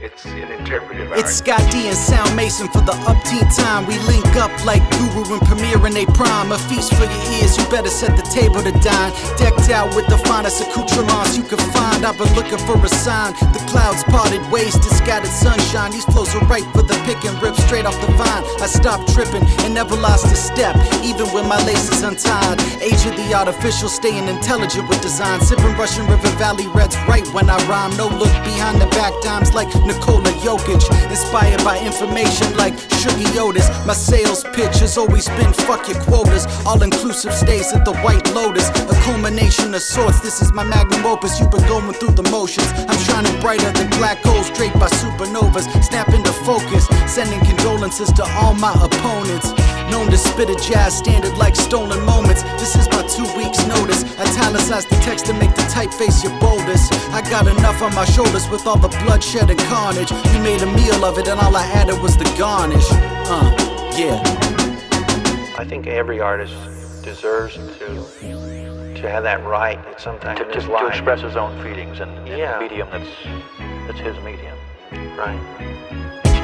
It's an interpretive art. It's Scott D and Sound Mason for the upteen time. We link up like Guru and Premier in they prime. A feast for your ears, you better set the table to dine. Decked out with the finest accoutrements you can find. I've been looking for a sign. The clouds parted, ways to scattered sunshine. These flows are right for the pick and rip straight off the vine. I stopped tripping and never lost a step, even when my lace is untied. Age of the artificial, staying intelligent with design. Sipping Russian River Valley Reds right when I rhyme. No look behind the back dimes like Nikola Jokic. Inspired by information like Shuggie Otis. My sales pitch has always been fuck your quotas. All inclusive stays at the White Lotus. A culmination of sorts. This is my magnum opus. You've been going through the motions. I'm shining brighter than black holes draped by supernovas. Snap into focus. Sending condolences to all my opponents. Known to spit a jazz standard like stolen moments. This is my two weeks notice. Italicize the text to make the typeface your boldest. I got enough on my shoulders with all the bloodshed and carnage. We made a meal of it and all I added was the garnish. Uh, yeah. I think every artist deserves to to have that right at some To, in to, to express his own feelings and, in Yeah. medium that's that's his medium. Right.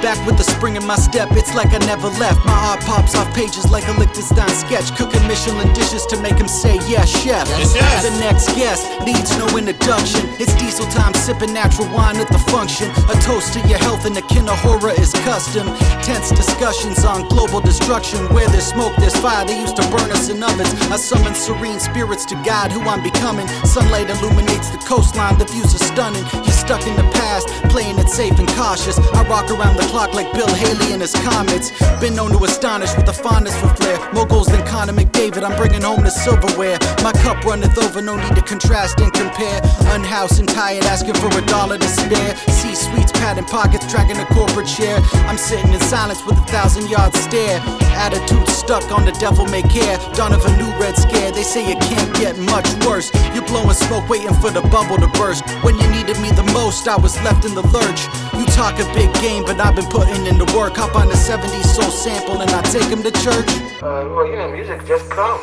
Back with the spring in my step, it's like I never left. My art pops off pages like a Lichtenstein sketch. Cooking Michelin dishes to make him say, yes, chef. Yes, yes. The next guest needs no introduction. It's diesel time, sipping natural wine at the function. A toast to your health and the kin of horror is custom. Tense discussions on global destruction. Where there's smoke, there's fire. They used to burn us in ovens. I summon serene spirits to guide who I'm becoming. Sunlight illuminates the coastline, the views are stunning. You're stuck in the past, playing it safe and cautious. I rock around the clock like Bill Haley and his comets. Been known to astonish with a fondness for flair. More goals than Connor McDavid, I'm bringing home the silverware. My cup runneth over, no need to contrast and compare. Unhoused and tired, asking for a dollar to spare. C suites, padding pockets, dragging a corporate chair. I'm sitting in silence with a thousand yard stare. Attitude stuck on the devil may care. Dawn of a new red scare. They say it can't get much worse. You're blowing smoke, waiting for the bubble to burst. When you needed me the most, I was left in the lurch. You talk a big game, but I've been putting in the work. Hop on the 70s soul sample and I take him to church. Uh, well, you know, music just comes.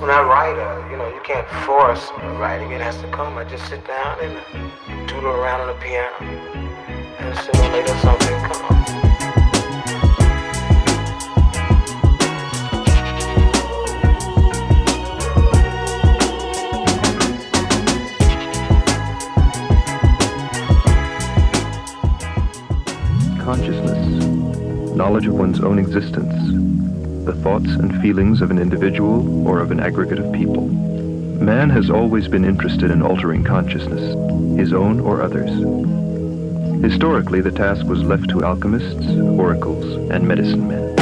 When I write, uh, you know, you can't force writing. It has to come. I just sit down and doodle around on the piano, and sooner or later something comes. Consciousness, knowledge of one's own existence, the thoughts and feelings of an individual or of an aggregate of people. Man has always been interested in altering consciousness, his own or others. Historically, the task was left to alchemists, oracles, and medicine men.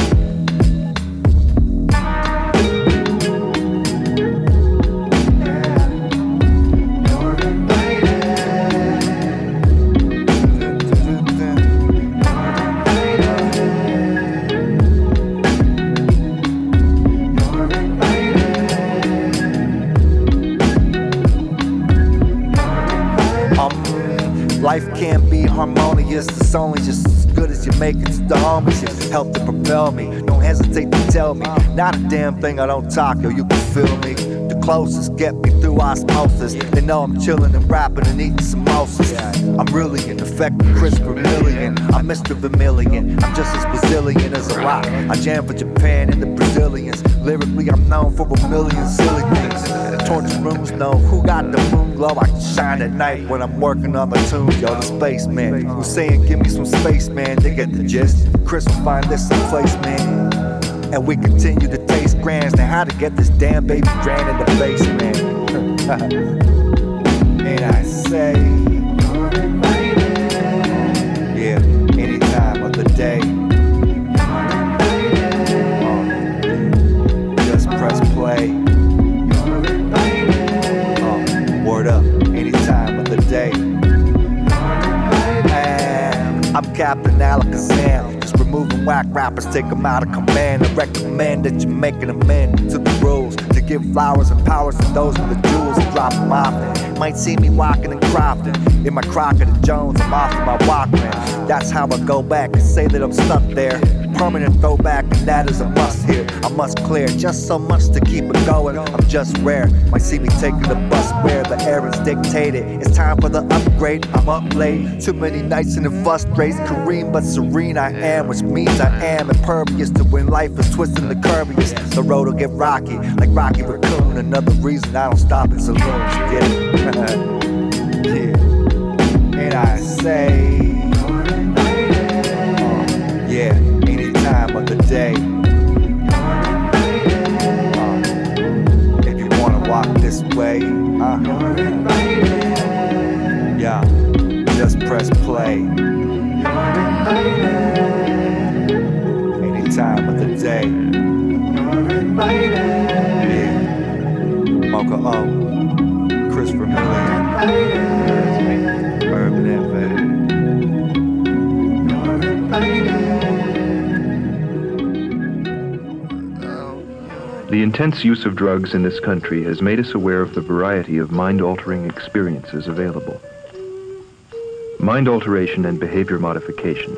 Not a damn thing I don't talk, yo. You can feel me. The closest get me through osmosis. They know I'm chilling and rapping and eating samosas. I'm really an effective Chris Vermillion. I'm Mr. Vermillion. I'm just as Brazilian as a rock. I jam for Japan and the Brazilians. Lyrically, I'm known for a million silly things. Torch rooms know who got the moon glow. I shine at night when I'm working on the tune. Yo, the spaceman who's saying, Give me some space, man. They get the gist. Chris will find this in place, man. And we continue to taste grands. Now, how to get this damn baby grand in the basement? and I say, Yeah, any time of the day. Uh, just press play. Uh, word up, any time of the day. I'm Captain Alakazam. Rappers, take them out of command. I recommend that you make an amend to the rules. To give flowers and powers to those with the jewels and drop them off. Might see me walking and crofting. In my Crockett and Jones, I'm off my Walkman. That's how I go back and say that I'm stuck there. Permanent throwback, and that is a must here. I must clear just so much to keep it going. I'm just rare. Might see me taking the bus where the errands dictated. It's time for the upgrade. I'm up late. Too many nights and it frustrates. Kareem, but serene I am, which means I am impervious to when life is twisting the curviest. The road will get rocky, like Rocky Raccoon. Another reason I don't stop in saloons. Get it? yeah. And I say. Way, uh, yeah, just press play. Any time of the day. Yeah. Moka O. Chris Vermillion. The intense use of drugs in this country has made us aware of the variety of mind altering experiences available. Mind alteration and behavior modification,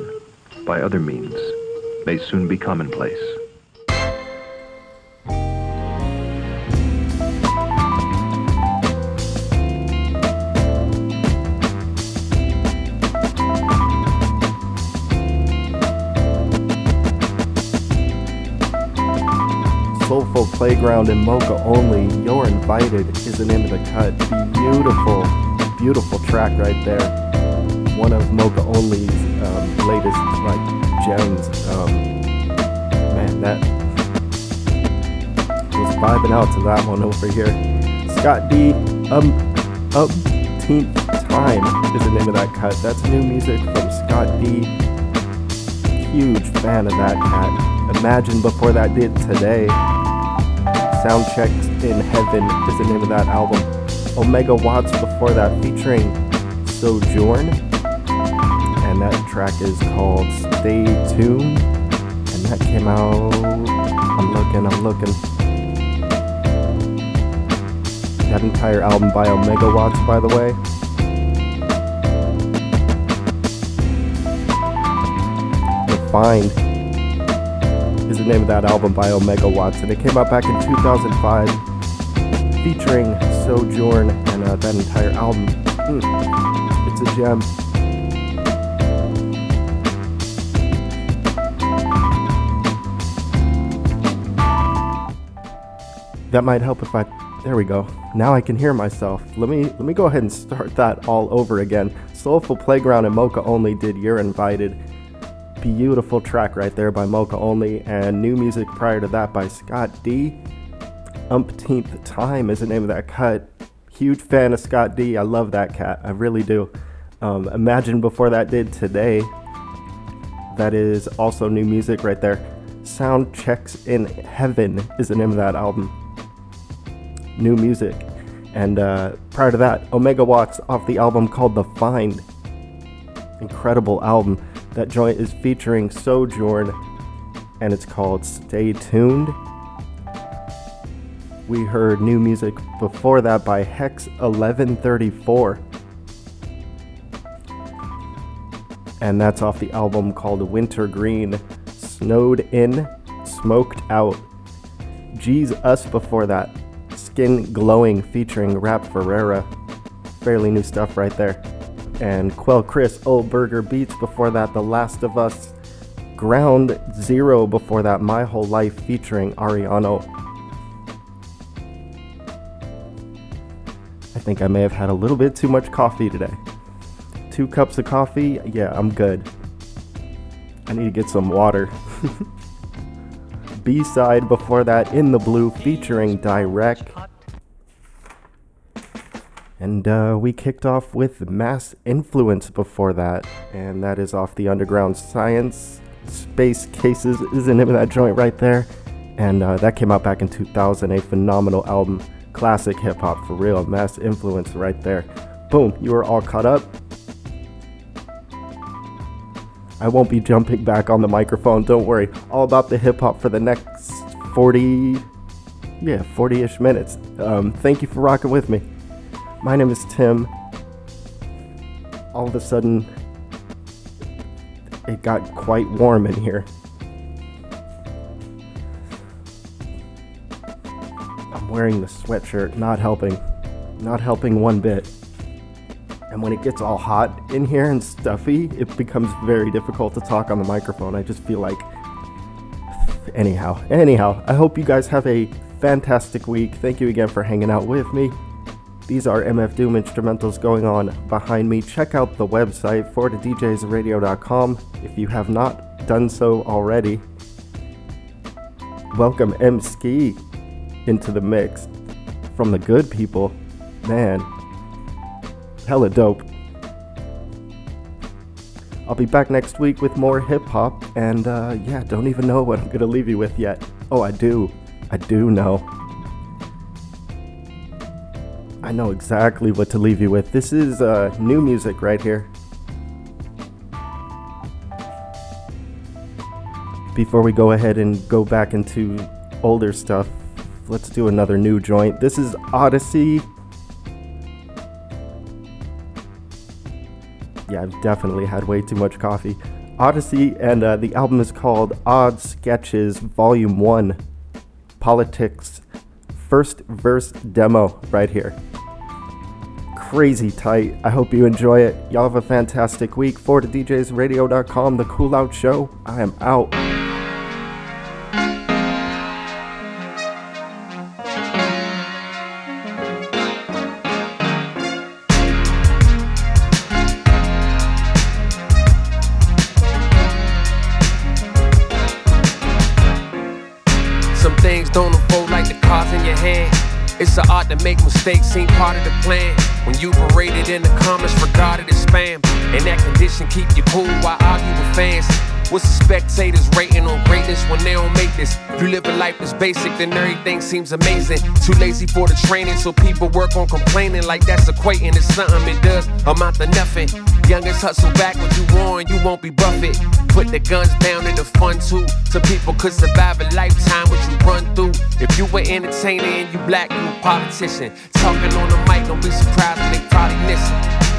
by other means, may soon be commonplace. Playground and Moka Only. You're invited is the name of the cut. Beautiful, beautiful track right there. One of Moka Only's um, latest like gems. Um, man, that was vibing out to that one over here. Scott D. Um, Upteenth Time is the name of that cut. That's new music from Scott D. Huge fan of that cat. Imagine before that did today. Sound Checks in Heaven is the name of that album. Omega Watts before that featuring Sojourn. And that track is called Stay Tuned. And that came out. I'm looking, I'm looking. That entire album by Omega Watts, by the way. The name of that album by Omega Watts, and it came out back in 2005, featuring Sojourn and uh, that entire album. Mm, it's a gem. That might help if I. There we go. Now I can hear myself. Let me let me go ahead and start that all over again. Soulful Playground and Moka Only did You're Invited beautiful track right there by Moka Only, and new music prior to that by Scott D. Umpteenth Time is the name of that cut. Huge fan of Scott D. I love that cat. I really do. Um, Imagine before that did today. That is also new music right there. Sound Checks in Heaven is the name of that album. New music. And uh, prior to that, Omega Watts off the album called The Find. Incredible album. That joint is featuring Sojourn and it's called Stay Tuned. We heard new music before that by Hex 1134. And that's off the album called Winter Green. Snowed In, Smoked Out. G's Us before that. Skin Glowing featuring Rap Ferreira. Fairly new stuff right there and Quelle Chris Old Burger Beats before that, The Last of Us, Ground Zero before that, My Whole Life featuring Ariano. I think I may have had a little bit too much coffee today. Two cups of coffee, yeah, I'm good. I need to get some water. B side before that, In the Blue featuring Direct. And uh, we kicked off with Mass Influence before that, and that is off the Underground Science. Space Cases is the name of that joint right there. And uh, that came out back in 2000, a phenomenal album. Classic hip hop for real. Mass Influence right there. Boom, you are all caught up. I won't be jumping back on the microphone, don't worry. All about the hip hop for the next 40, yeah, 40 ish minutes. Um, thank you for rocking with me. My name is Tim. All of a sudden, it got quite warm in here. I'm wearing the sweatshirt, not helping. Not helping one bit. And when it gets all hot in here and stuffy, it becomes very difficult to talk on the microphone. I just feel like. Anyhow, anyhow, I hope you guys have a fantastic week. Thank you again for hanging out with me. These are MF Doom instrumentals going on behind me. Check out the website, 4DADJSRadio.com, if you have not done so already. Welcome M Ski into the mix from the good people. Man, hella dope. I'll be back next week with more hip hop, and uh, yeah, don't even know what I'm gonna leave you with yet. Oh, I do. I do know. I know exactly what to leave you with. This is uh, new music right here. Before we go ahead and go back into older stuff, let's do another new joint. This is Odyssey. Yeah, I've definitely had way too much coffee. Odyssey, and uh, the album is called Odd Sketches Volume 1 Politics First Verse Demo, right here. Crazy tight. I hope you enjoy it. Y'all have a fantastic week. For the DJsRadio.com, The Cool Out Show. I am out. Some things don't unfold like the cards in your hand. It's an art to make mistakes seem part of the plan. And keep you cool while argue with fans. What's the spectators rating on greatness when they don't make this? If you live a life that's basic, then everything seems amazing. Too lazy for the training, so people work on complaining like that's equating to something it does amount to nothing. Youngest hustle back what you want, you won't be Buffett. Put the guns down in the fun too, so people could survive a lifetime what you run through. If you were entertainer and you black, you a politician. Talking on the mic, don't be surprised when they probably listen.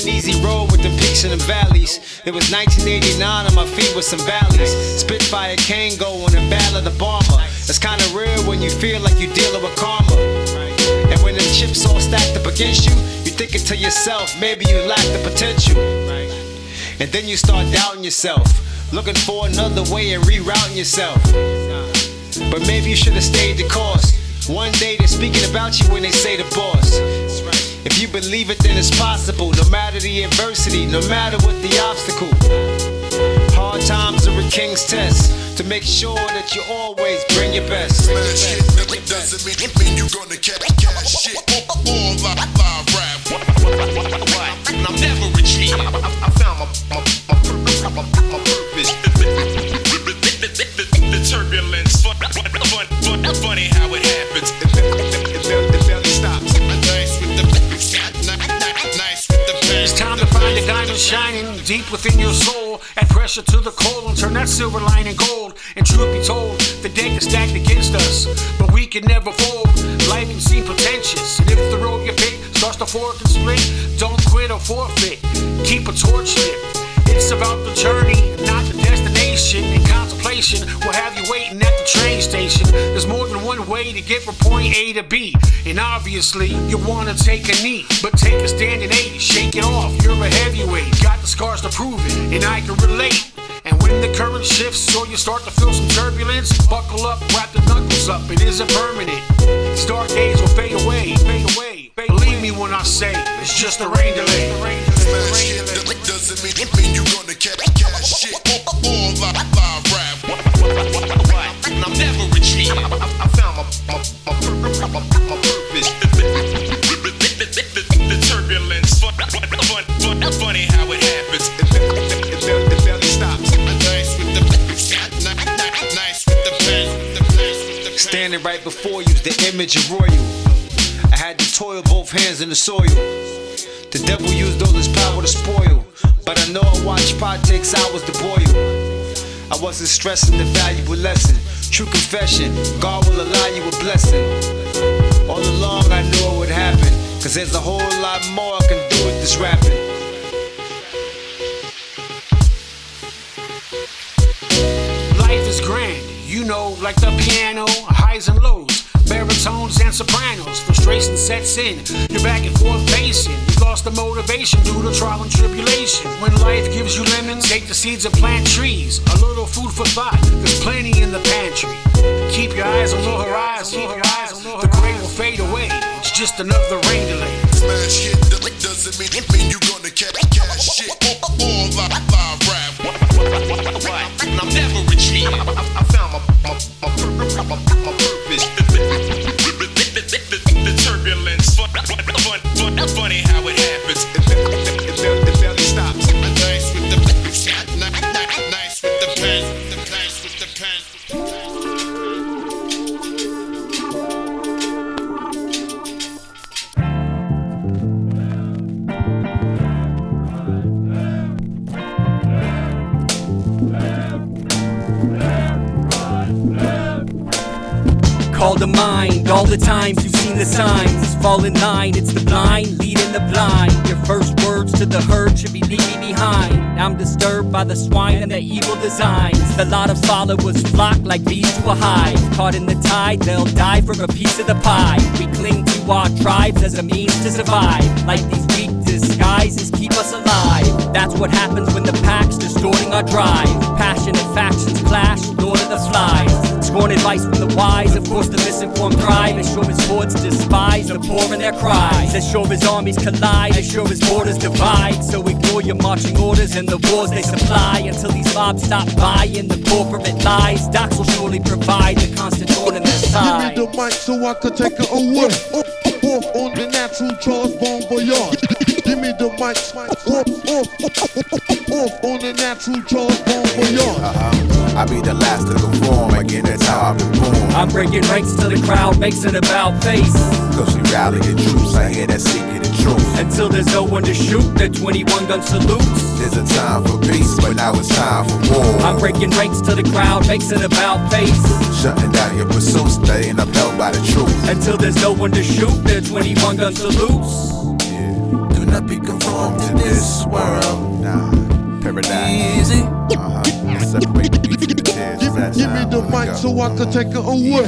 An easy road with the peaks and the valleys. It was 1989 on my feet with some valleys. Spitfire Kangol on the battle of the bomber. It's kinda real when you feel like you're dealing with karma. And when the chips all stacked up against you, you're thinking to yourself, maybe you lack the potential. And then you start doubting yourself, looking for another way and rerouting yourself. But maybe you should have stayed the course. One day they're speaking about you when they say the boss. If you believe it, then it's possible. No matter the adversity, no matter what the obstacle. Hard times are a king's test to make sure that you always bring your best. Man, shit never doesn't mean, mean you gonna catch cash shit. All live, live rap. And I'm never retreating. I, I, I found my, my, my, purpose, my, my shining deep within your soul. Add pressure to the coal and turn that silver lining gold. And truth be told, the deck is stacked against us, but we can never fold. Life can seem pretentious, and if the road you pick starts to fork and split, don't quit or forfeit. Keep a torch lit. It's about the journey, not the destination. and contemplation will have you waiting at the train station. There's more way to get from point A to B. And obviously, you wanna take a knee. But take a standing eight, shake it off. You're a heavyweight, got the scars to prove it. And I can relate. And when the current shifts or you start to feel some turbulence, buckle up, wrap the knuckles up. It isn't permanent. These dark days will fade away, fade away. Fade Believe me when I say it's just a rain delay. Doesn't mean, mean you gonna catch shit. All live, live rap. I'm never retreating. The the the. Standing right before you's the image of royal. I had to toil both hands in the soil. The devil used all his power to spoil. But I know I watched pot takes hours to boil. I wasn't stressing the valuable lesson. True confession, God will allow you a blessing. All along I knew it would happen. Cause there's a whole lot more I can do with this rapping. Life is grand, you know, like the piano, highs and lows, baritones and sopranos. Frustration sets in, you're back and forth pacing. You lost the motivation due to trial and tribulation. When life gives you lemons, take the seeds and plant trees. A little food for thought, there's plenty in the pantry. Keep your eyes on the horizon, keep your eyes on the gray will fade away. It's just another rain delay. Smash hit that doesn't mean, mean you're gonna catch cash shit. All live, live rap. I, found my, my, my, purpose. The turbulence, fun, fun, fun, funny how. It, evil designs. The lot of followers flock like bees to a hive. Caught in the tide, they'll die for a piece of the pie. We cling to our tribes as a means to survive. Like these weak disguises keep us alive. That's what happens when the pack's distorting our drive. Passionate factions clash, Lord of the Flies. Scorn advice from the wise, of course the misinformed thrive. As sure as hordes despise the poor and their cries. As sure as armies collide, as sure as borders divide. So ignore your marching orders and the wars they supply until these mobs stop buying the corporate lies. Docs will surely provide the constant thorn in their side. Give me the mic so I can take it away. Off on the natural Charles Bon Voyage. Give me the mic. Off, off, off on the natural Charles Bon Voyage. Uh-huh. I be the last to conform, again that's how I've been born. I'm breaking ranks till the crowd makes it about face. Cause we rally the troops, I hear that seeking the truth. Until there's no one to shoot, the 21 gun salutes. There's a time for peace, but now it's time for war. I'm breaking ranks till the crowd makes it about face. Shutting down your pursuits, staying upheld by the truth. Until there's no one to shoot, the 21 gun salutes. Do not be conformed to this world. Nah, paradise. Easy. Uh-huh. Separate the beef from the tears. Give, give me the mic so I can take it away.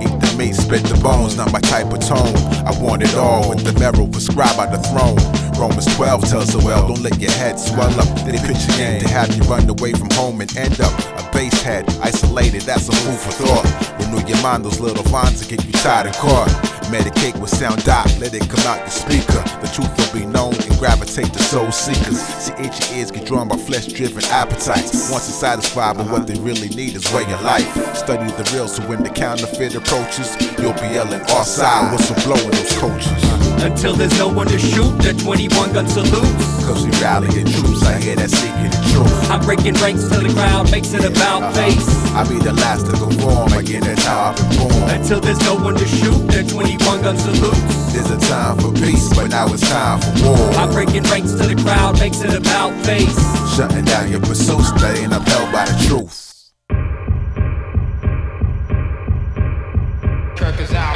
Eat the meat, spit the bones, not my type of tone. I want it all with the marrow prescribed by the throne. Romans 12 tells the well, don't let your head swell up. They pitch a game to have you run away from home and end up a base head, isolated, that's a food for thought. Renew your mind, those little vines to get you tired and caught. Medicate with sound dot, let it come out your speaker. The truth will be known and gravitate to soul seekers. See, itch your ears get drawn by flesh driven appetites. Once it's satisfied, but what they really need is way of life. Study the real, so when the counterfeit approaches, you'll be yelling our side, whistle blowing those coaches. Until there's no one to shoot, the 21 gun salutes. Cause we rallying troops, I hear that seeking the truth. I'm breaking ranks till the crowd makes it about uh-huh. face. I'll be the last to conform, again that's how I've been born. Until there's no one to shoot, the 21 gun salutes. There's a time for peace, but now it's time for war. I'm breaking ranks to the crowd makes it about face. Shutting down your pursuits, staying upheld by the truth.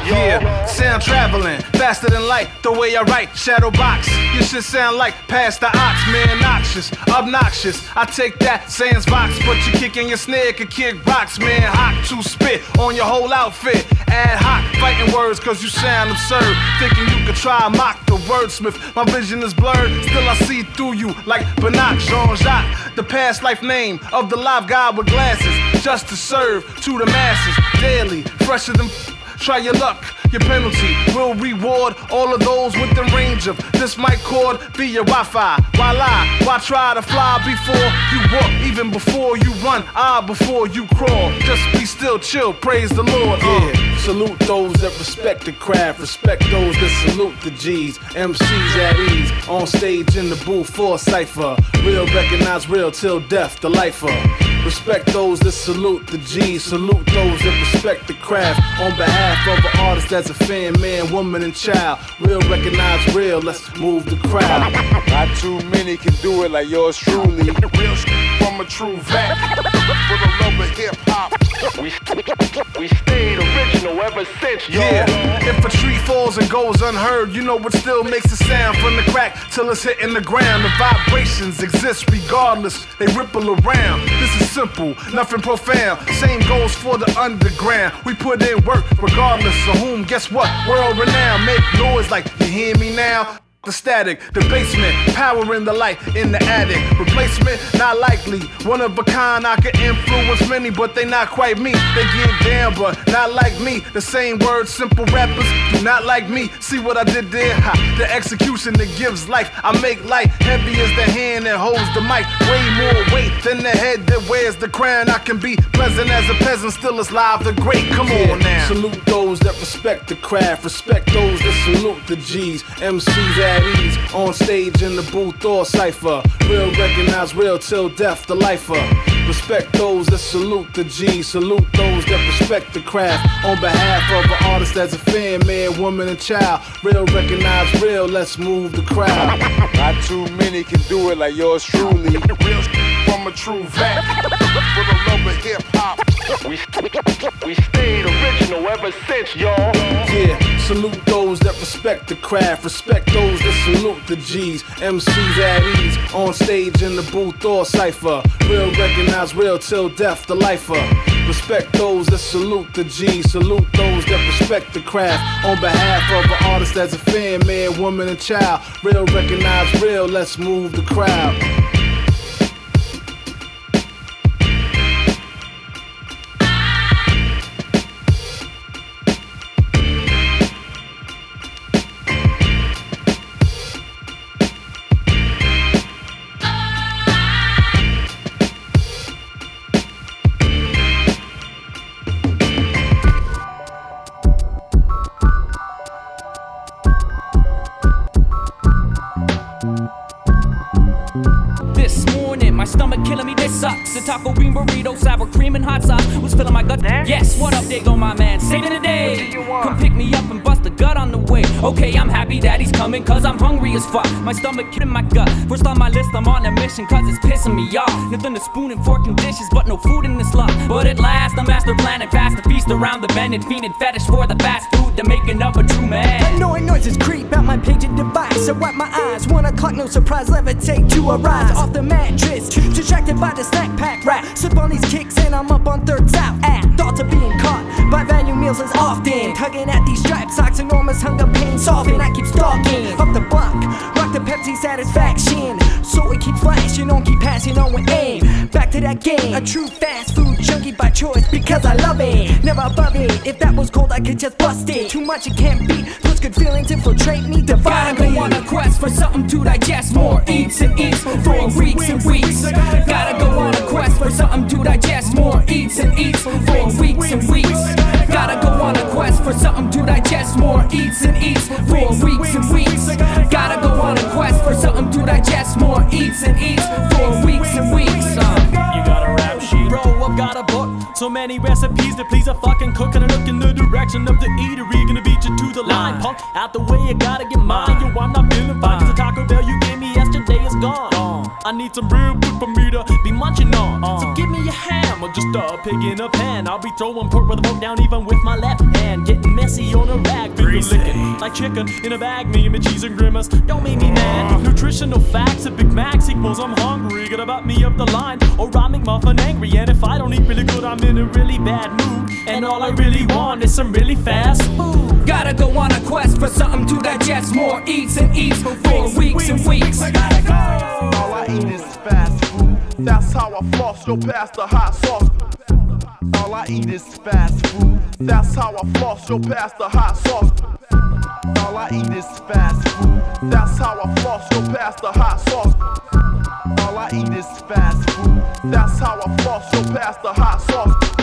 Yeah. Sound traveling faster than light. The way I write, shadow box. You should sound like past the ox, man. Noxious, obnoxious. I take that sans box, but you kicking your snare could kick box, man. Hot to spit on your whole outfit. Ad hoc, fighting words cause you sound absurd. Thinking you could try mock the wordsmith. My vision is blurred, still I see through you like Banac Jean Jacques. The past life name of the live guy with glasses. Just to serve to the masses daily, fresher than. Try your luck, your penalty will reward all of those within range of this mic cord. Be your Wi-Fi. Why lie? Why try to fly before you walk? Even before you run, ah, before you crawl. Just be still, chill, praise the Lord. Yeah, salute those that respect the craft, respect those that salute the G's. MCs at ease, on stage in the booth for a cipher. Real recognize real till death, the lifer. Respect those that salute the G's, salute those that respect the craft. On behalf of an artist that's a fan, man, woman, and child. Real recognize real, let's move the crowd. Not too many can do it like yours truly. From a true vet. For the love of hip hop. We, we stayed original ever since, y'all. Yeah, if a tree falls and goes unheard, you know what still makes a sound from the crack till it's hitting the ground. The vibrations exist regardless, they ripple around. This is simple, nothing profound. Same goes for the underground. We put in work regardless of whom. Guess what? World renowned. Make noise like you hear me now. The static, the basement, power in the light in the attic. Replacement, not likely. One of a kind, I could influence many, but they not quite me. They get down, but not like me. The same words, simple rappers do not like me. See what I did there? Ha, the execution that gives life. I make light heavy as the hand that holds the mic. Way more weight than the head that wears the crown. I can be pleasant as a peasant, still as live the great. Come on now. Salute those that respect the craft, respect those that salute the G's. MCs at ease, on stage in the booth or cipher. Real recognize real till death, the lifer. Respect those that salute the G, salute those that respect the craft. On behalf of an artist that's a fan, man, woman, and child. Real recognize real, let's move the crowd. Not too many can do it like yours truly. Real from a true vet. For the love of hip hop. We, we stayed original ever since, y'all. Yeah, salute those that respect the craft, respect those that salute the G's. MCs at ease, on stage in the booth or cipher. Real recognize real till death, the lifer. Respect those that salute the G's, salute those that respect the craft. On behalf of an artist as a fan, man, woman, and child. Real recognize real, let's move the crowd. Okay, I'm happy that he's coming, cause I'm hungry as fuck. My stomach killing my gut. First on my list, I'm on a mission, cause it's pissing me off. Nothing to spoon and fork and dishes, but no food in this lot. But at last, the master planet past the feast around the bend and fiended fetish for the fast food, the making of a true man. Annoying noises creep out my paging device. I wipe my eyes. One o'clock, no surprise. Levitate to arise off the mattress. Distracted by the snack pack rap. Slip on these kicks and I'm up on third south. At thoughts of being caught by value meals as often. Tugging at these striped socks, enormous hunger pain soften. I keep stalking up the block. The Pepsi satisfaction. So it keeps flashing on, keep passing on with aim. Back to that game. A true fast food junkie by choice because I love it. Never above it. If that was cold, I could just bust it. Too much it can't beat. Puts good feelings infiltrate me Gotta go on a quest for something to digest more eats and eats for weeks and weeks. Gotta go on a quest for something to digest more eats and eats for weeks and weeks. Gotta go on a quest for something to digest more eats and eats for weeks and weeks. So many recipes to please a fucking cook, and I look in the direction of the eatery. Gonna beat you to the line, punk. Out the way, you gotta get mine. Yo, I'm not feeling fine. Cause the Taco Bell you gave me yesterday is gone. I need some real food for me to be munching on. I'm a- just a pig in a pan. I'll be throwing pork with a fork down even with my left hand. Getting messy on a rag, finger licking like chicken in a bag. Me and my cheese and grimace don't make me mad. Uh. Nutritional facts of Big Macs equals I'm hungry. Gotta about me up the line or I make muffin angry. And if I don't eat really good, I'm in a really bad mood. And all I really want is some really fast food. Gotta go on a quest for something to digest. More eats and eats for weeks and weeks. i gotta go All I eat is fast food. That's how I floss, yo, past the hot sauce. All I eat is fast food. That's how I floss, yo, past the hot sauce. All I eat is fast food. That's how I floss, yo, past the hot sauce. All I eat is fast food. That's how I floss, yo, past the hot sauce.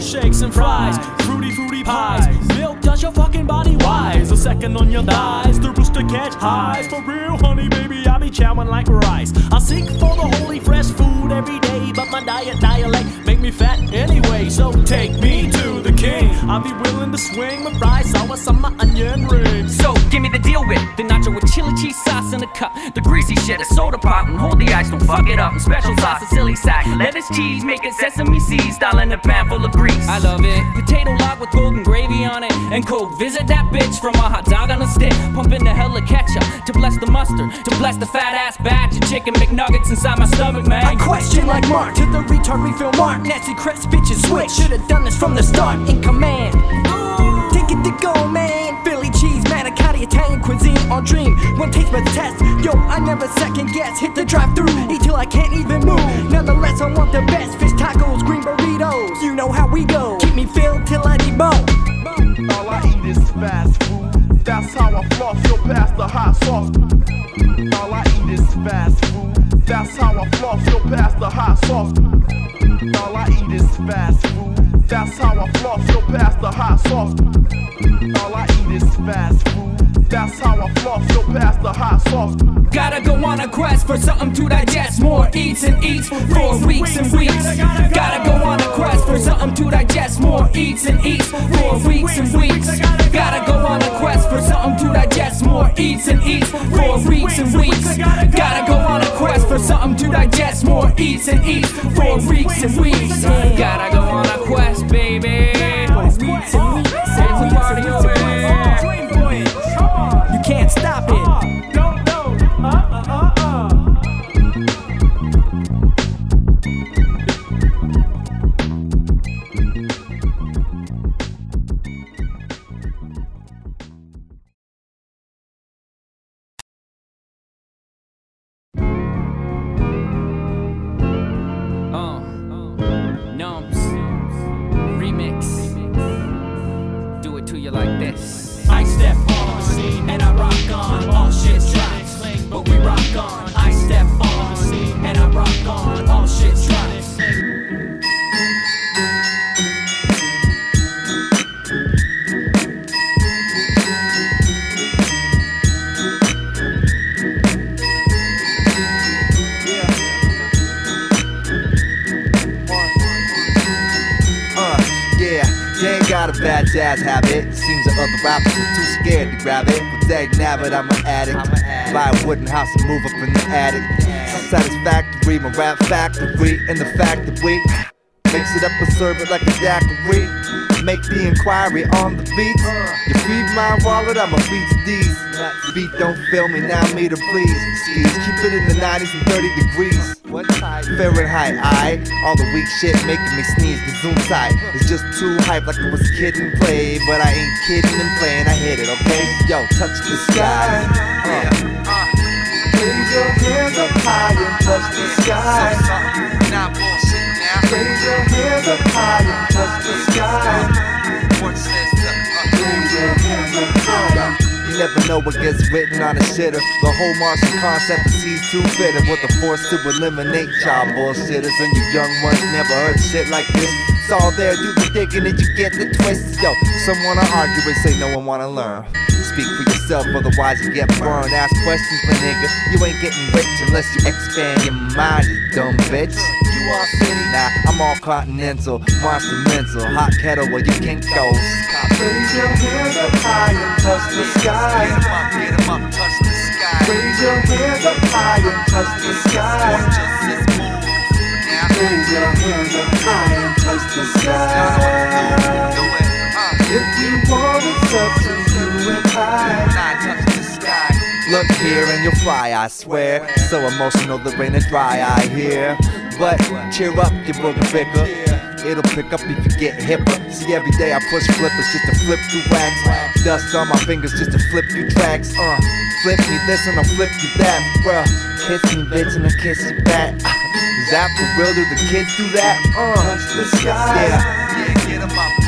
Shakes, and fries. Fruity, fruity pies. Milk does your fucking body wise. A second on your thighs. The rooster catch highs. For real, honey, baby, I be chowing like rice. I seek for the holy fresh food every day. But my diet dialect make me fat anyway. So take me to king. I'll be willing to swing my fries. Sauce on my onion rings. So give me the deal with the nacho with chili cheese sauce in a cup, the greasy shit, a soda pop, and hold the ice, don't fuck it up. And special sauce, a silly sack, lettuce, cheese, make it sesame seeds, style in a pan full of grease. I love it. Potato log with golden gravy on it, and coke. Visit that bitch from a hot dog on a stick, pumping the hell of ketchup to bless the mustard, to bless the fat ass batch of chicken McNuggets inside my stomach, man. I question like Mark to the retard refill Mark. Nasty crepes bitches switch. Should've done this from the start command. Take it to go, man. Philly cheese, manicotti, Italian cuisine on dream. One taste but test. Yo, I never second guess. Hit the drive through, eat till I can't even move. Nonetheless, I want the best fish tacos, green burritos. You know how we go. Keep me filled till I debone. All I eat is fast food. That's how I floss, yo, past the hot sauce. All I eat is fast food. That's how I floss, yo, past the hot sauce. All I eat is fast food. That's how I floss, yo, past the hot sauce. All I eat is fast food. That's how I floss, yo, past the hot sauce. Gotta go on a quest for something to digest. More eats and eats for weeks and weeks. Gotta go on a quest for something to digest. More eats and eats for weeks and weeks. Gotta go on a quest for something to digest. More eats and eats for weeks and weeks. Gotta go on a quest for something to digest. More eats and eats for weeks and weeks. Gotta go on a quest, baby. And. It's a party over here. You can't stop it. Uh, bad jazz habit. Seems the other rappers are too scared to grab it. But they nab it, I'm an addict. Buy a wooden house and move up in the attic. So satisfactory, my rap factory. And the fact that we mix it up and serve it like a daiquiri. Make the inquiry on the beats. You feed my wallet, I'ma feed these. The beat don't fail me, now me to please. Skis, keep it in the 90s and 30 degrees. Fahrenheit, I all the weak shit making me sneeze. The zoom tight is just too hype, like I was kidding play, but I ain't kidding and playing. I hit it, okay? Yo, touch the sky. Uh. Raise your hands up high and touch the sky. Not bullshit. Raise the sky. Never know what gets written on a shitter. The whole Martian concept is sees too bitter with the force to eliminate child bullshitters. And you young ones never heard shit like this. It's all there, do the digging and you get the twist. Yo, some wanna argue and say no one wanna learn. Speak for yourself, otherwise you get burned. Ask questions, my nigga. You ain't getting rich unless you expand your mind, you dumb bitch. You all city, nah, I'm all continental, monster mental, hot kettle where you can't go. Raise your hands up high and touch the sky. Get up, get up, touch the sky. Raise your hands up high and touch the sky. Raise your hands up high and touch the sky. If you want it's up Look here and you'll fly, I swear. So emotional, the rain is dry, I hear. But cheer up, you booger. It'll pick up if you get hipper. See, every day I push flippers just to flip through wax. Dust on my fingers just to flip through tracks. Uh, flip me this and I'll flip you that. Bruh, kiss me, bitch, and I'll kiss you back. Is that for real? Do the kids do that? Uh, touch the sky. Yeah, yeah, get 'em up.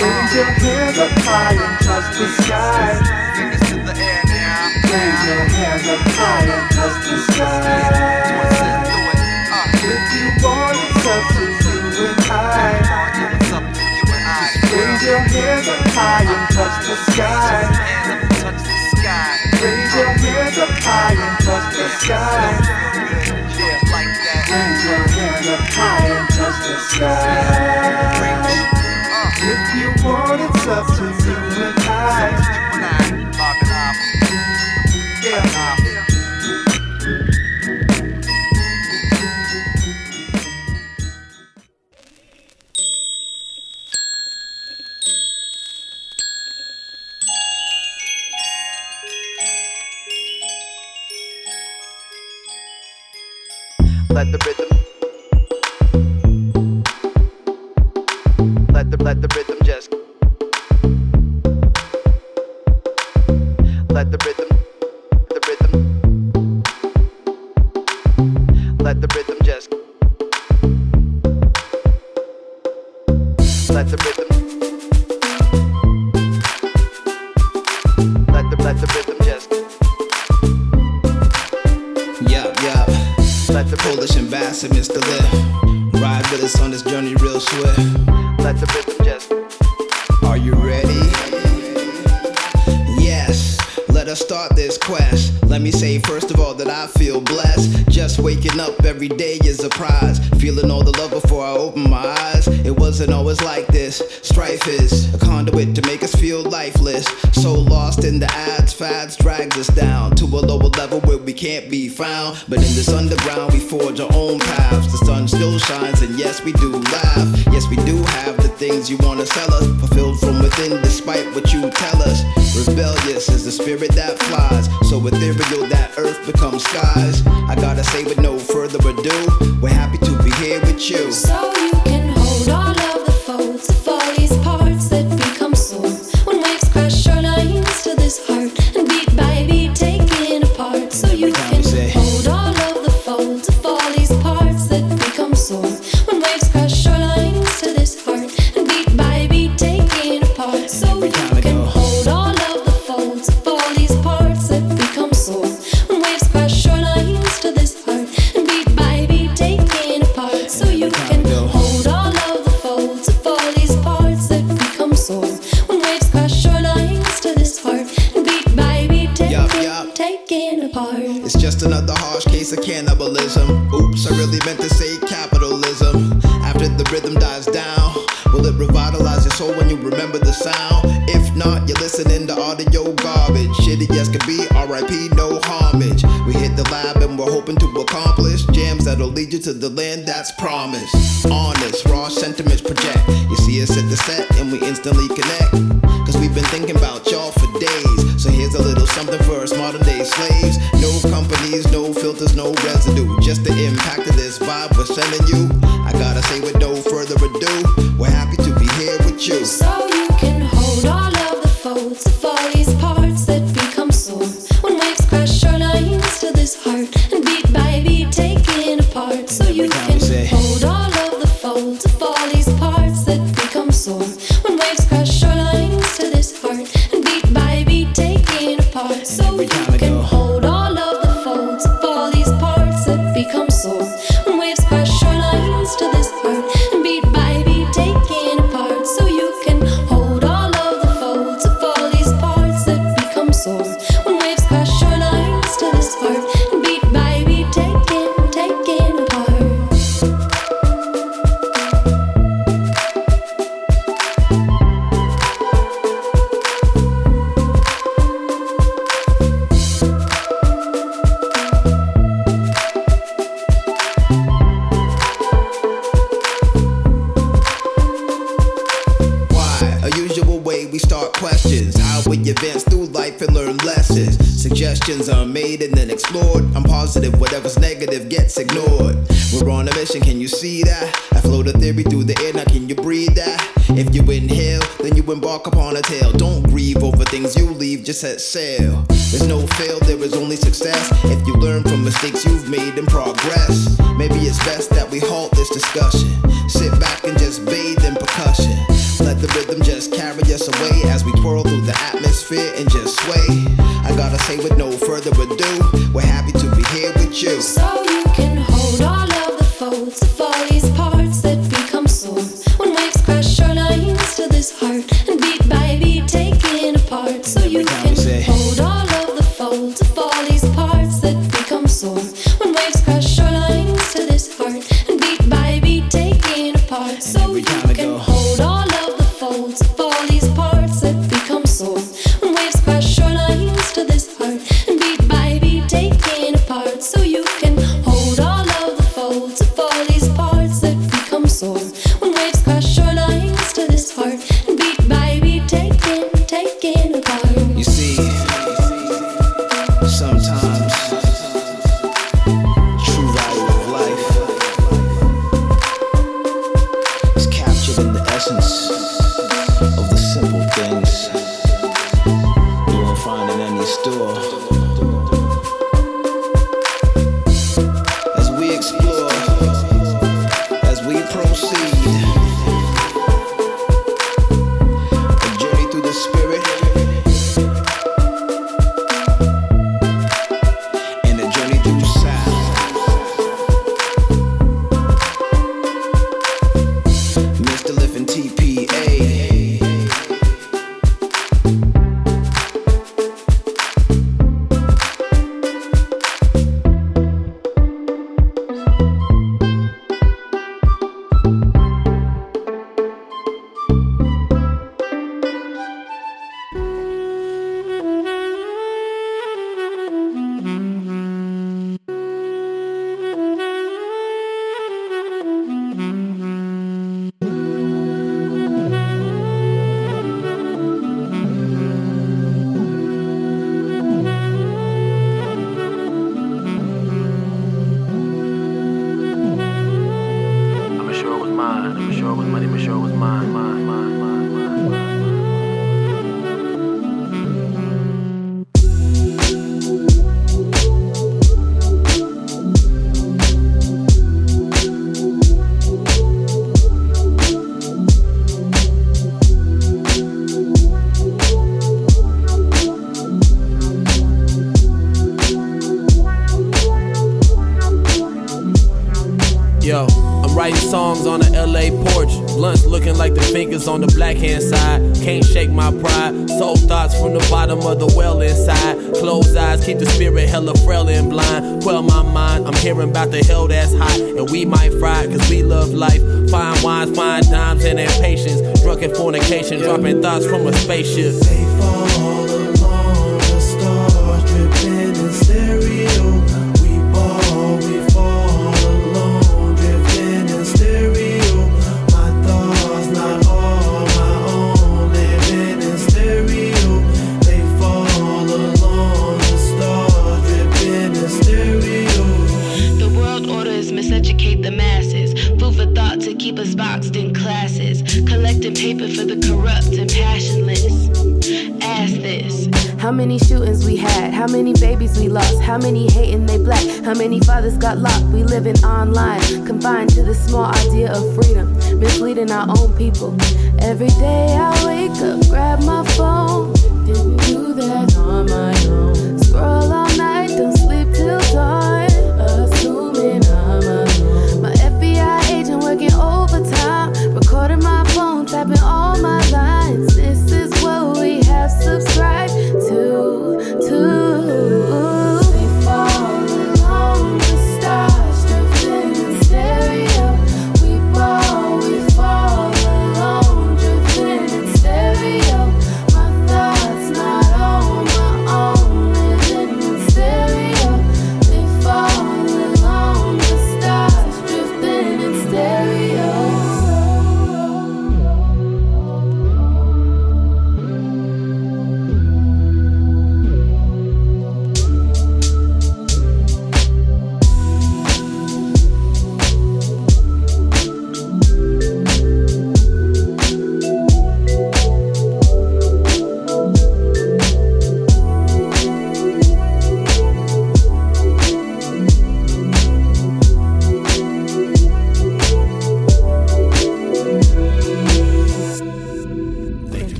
Raise your hands up high and touch the sky. Fingers to the air now. Raise your hands up high and touch the sky. If you want it's up to you and I. Just raise your hands up high and touch the sky. Raise your hands up high and touch the sky. Raise your hands up high and touch the sky. If you want it's up to you and I. Let day is a prize. Feeling all the love before I open my eyes. It wasn't always like this. Strife is a conduit to make us feel lifeless. So lost in the ads, fads drags us down to a lower level where we can't be found. But in this underground, we forge our own paths. The sun still shines, and yes, we do laugh. Yes, we do have the things you wanna sell us, fulfilled from within, despite what you tell us. Rebellious is the spirit that flies, so ethereal that earth becomes skies. I gotta say, with no further ado, we're happy to be here with you. So you can you leave, taken apart. So you can hold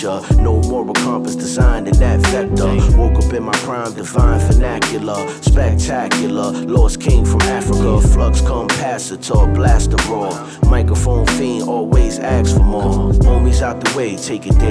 pressure. No moral compass designed in that vector. Woke up in my prime, divine vernacular, spectacular. Lost king from Africa, flux capacitor, blaster raw. Microphone fiend always asks for more. Homies out the way, take it day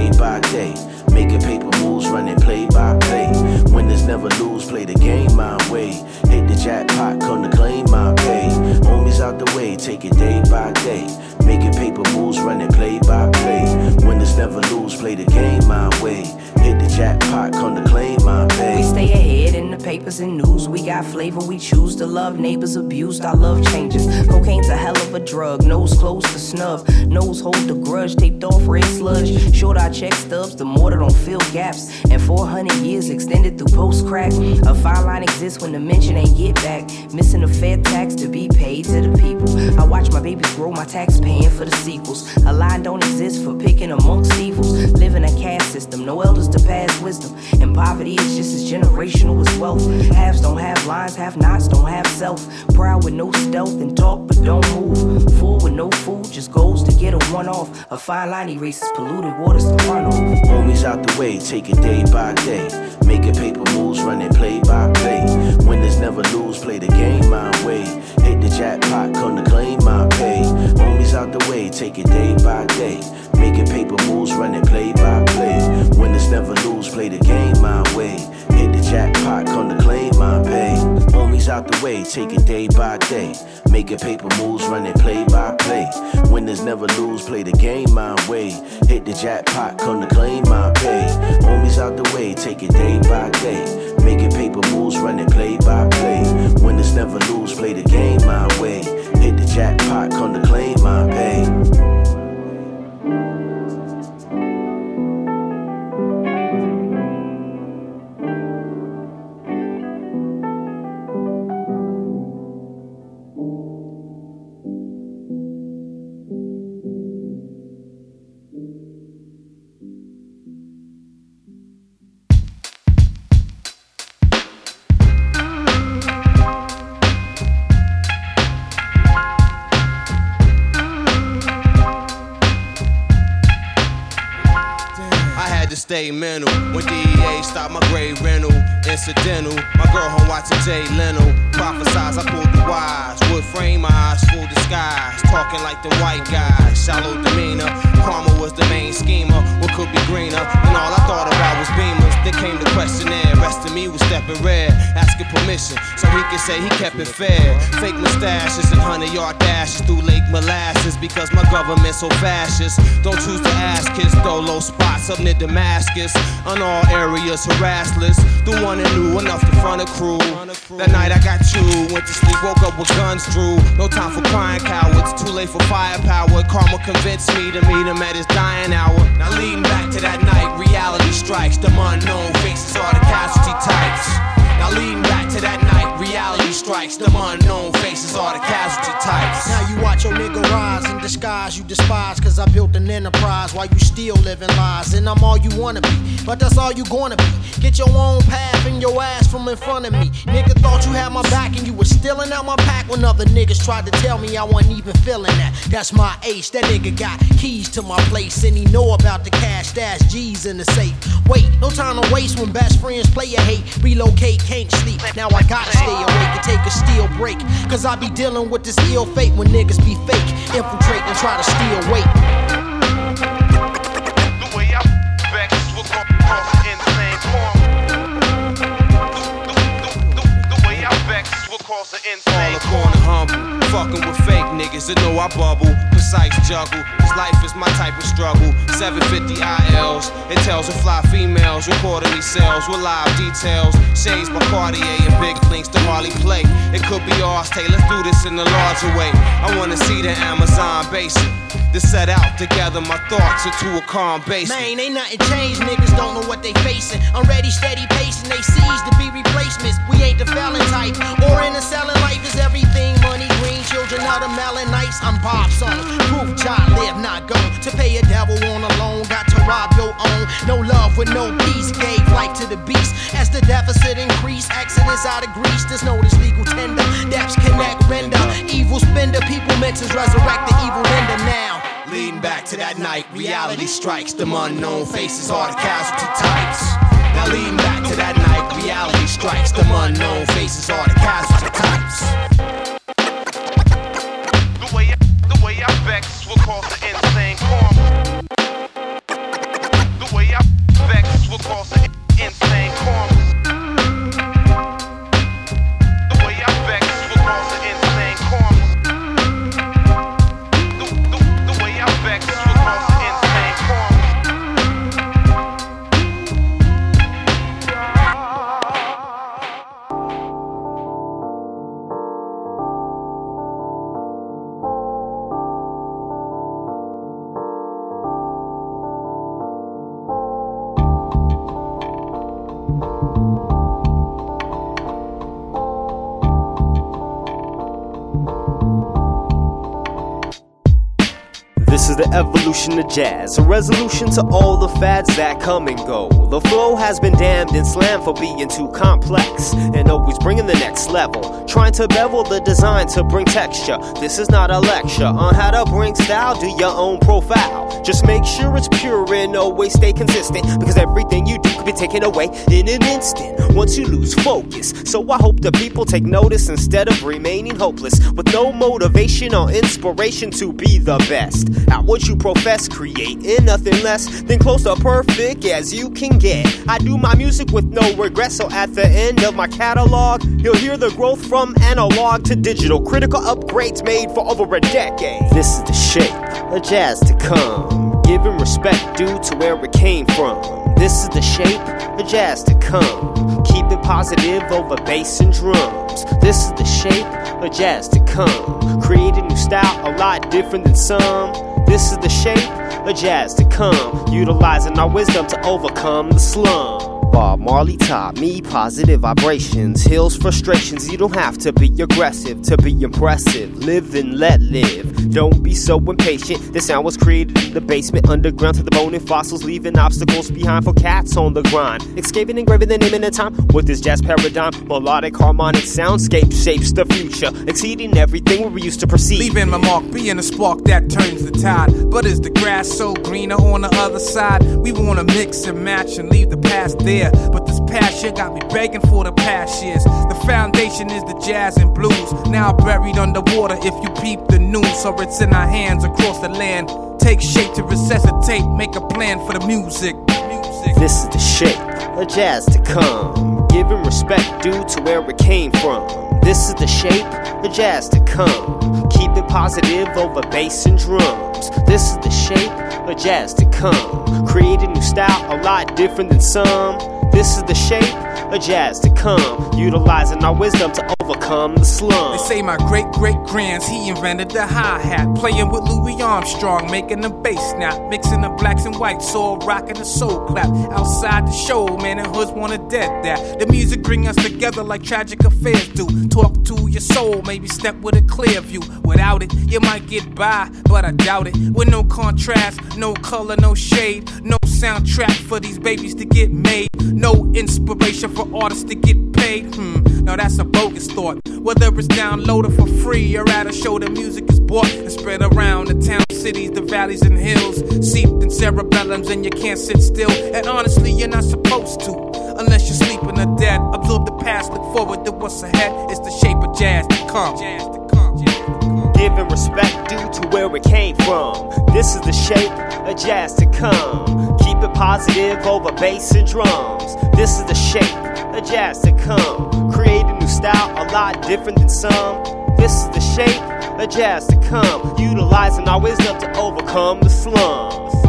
crack. A fine line exists when the mention ain't get back. Missing a fair tax to be paid to the people. I watch my babies grow, my tax paying for the sequels. A line don't exist for picking amongst evils. Living in a caste system, no elders to pass wisdom. And poverty is just as generational as wealth. Halves don't have lines, have nots don't have self. Proud with no stealth and talk but don't move. Fool with no food, just goes to get a one off. A fine line erases polluted waters to run off. Homies out the way, take it day by day. Making paper moves, running play by play. Winners never lose, play the game my way. Hit the jackpot, come to claim my pay. Homies out the way, take it day by day. Making paper moves, running play by play. Winners never lose, play the game my way. Hit the jackpot, come to claim my pay. Homies out the way, take it day by day. Making paper moves, running play by play. Winners never lose, play the game my way. Hit the jackpot, come to claim my pay. Homies out the way, take it day by day. Making paper moves, running play by play. Winners never lose, play the game my way. Hit the jackpot, come to claim my pay. Incidental, my girl home watching Jay Leno. Prophesize, I pulled the wise. Wood frame eyes, full disguise. Talking like the white guys. Shallow demeanor. Karma was the main schemer. What could be greener? And all I thought about was beamers. Then came the questionnaire. Rest of me was stepping red. Asking permission so he could say he kept it fair. Fake mustaches and 100 yard dashes through Lake Molasses because my government so fascist. Don't choose to ask kids, throw low spots up near Damascus. On all areas, harassless. The one that knew enough to front a crew. That night I got you. Went to sleep, woke up with guns drew. No time for crying cowards. Too late for firepower. Karma convinced me to meet him at his dying hour. Now leading back to that night, reality strikes. The unknown faces are the casualty types. Now leading back to that night, reality strikes. The unknown faces are the casualty types. Now you watch your nigga rise in disguise. You despise cause I built an enterprise while you still living lies. And I'm all you wanna be but that's all you gonna be. Get your own path and your ass from in front of me. Nigga thought you had my back and you was stealing out my pack. When other niggas tried to tell me I wasn't even feeling that. That's my ace. That nigga got keys to my place and he know about the cash stash G's in the safe. Wait no time to waste when best friends play a hate. Relocate can't sleep. Now I gotta stay awake and take a steel break. Cause I be dealing with this ill fate when niggas be fake. Infiltrate and try to steal weight. The way I vex will insane. The way I vex will cause an insane Corner humble. fucking with fake niggas that know I bubble. Precise juggle, cause life is my type of struggle. 750 ILs, it tells of fly females, these cells with live details. Shades by Cartier and big links to Harley Play. It could be ours, Tay, let's do this in a larger way. I wanna see the Amazon basin. To set out together my thoughts into a calm base. Man, ain't nothing changed. Niggas don't know what they facing. I'm ready, steady pacing. They seize to be replacements. We ain't the felon type. Or in the selling life is everything. Money, green, children of the melon. I'm Bob Son. Proof child live, not go. To pay a devil on a loan. Got to rob your own. No love with no peace. Gave life to the beast. As the deficit increase, accidents out of Greece. There's no legal tender. Depths connect, render. Evil spender. People mentions resurrect the evil render now. Leading back to that night, reality strikes. Them unknown faces are the casualty types. Now leading back to that night, reality strikes. Them unknown faces are the casualty types. Evolution of jazz, a resolution to all the fads that come and go. The flow has been damned and slammed for being too complex and always bringing the next level. Trying to bevel the design to bring texture. This is not a lecture on how to bring style, do your own profile. Just make sure it's pure and always stay consistent because everything you do could be taken away in an instant once you lose focus. So I hope the people take notice instead of remaining hopeless with no motivation or inspiration to be the best. At what you profess, creating nothing less than close to perfect as you can get. I do my music with no regret, so at the end of my catalog, you'll hear the growth from analog to digital. Critical upgrades made for over a decade. This is the shape of jazz to come, giving respect due to where it came from. This is the shape of jazz to come. Keep it positive over bass and drums. This is the shape of jazz to come. Create a new style, a lot different than some. This is the shape of jazz to come. Utilizing our wisdom to overcome the slum. Bob Marley taught me positive vibrations, heals frustrations. You don't have to be aggressive to be impressive. Live and let live. Don't be so impatient. This sound was created in the basement, underground to the bone and fossils, leaving obstacles behind for cats on the grind. Escaping, engraving the name in the time with this jazz paradigm. Melodic, harmonic soundscape shapes the future, exceeding everything we used to perceive. Leaving my mark, being a spark that turns the But is the grass so greener on the other side? We wanna mix and match and leave the past there. But this past year got me begging for the past years. The foundation is the jazz and blues. Now buried underwater if you peep the news. So it's in our hands across the land. Take shape to resuscitate, make a plan for the music. This is the shape of jazz to come, giving respect due to where it came from. This is the shape of jazz to come. Keep it positive over bass and drums. This is the shape of jazz to come. Create a new style, a lot different than some. This is the shape of jazz to come. Utilizing our wisdom to overcome the slum. They say my great great grands, he invented the hi hat. Playing with Louis Armstrong, making the bass snap. Mixing the blacks and whites, all rocking the soul clap. Outside the show, man, the hoods wanna dead that. The music bring us together like tragic affairs do. Talk to your soul, maybe step with a clear view. Without it, you might get by, but I doubt it. With no contrast, no color, no shade, no soundtrack for these babies to get made. No inspiration for artists to get paid. Hmm, now that's a bogus thought. Whether it's downloaded for free or at a show, the music is bought and spread around the town, cities, the valleys, and hills. Seeped in cerebellums, and you can't sit still. And honestly, you're not supposed to. Unless you're sleeping or dead. Absorb the past, look forward to what's ahead. It's the shape of jazz to come. Jazz to Giving respect due to where it came from. This is the shape of jazz to come. Keep it positive over bass and drums. This is the shape of jazz to come. Create a new style, a lot different than some. This is the shape of jazz to come, utilizing our wisdom to overcome the slums.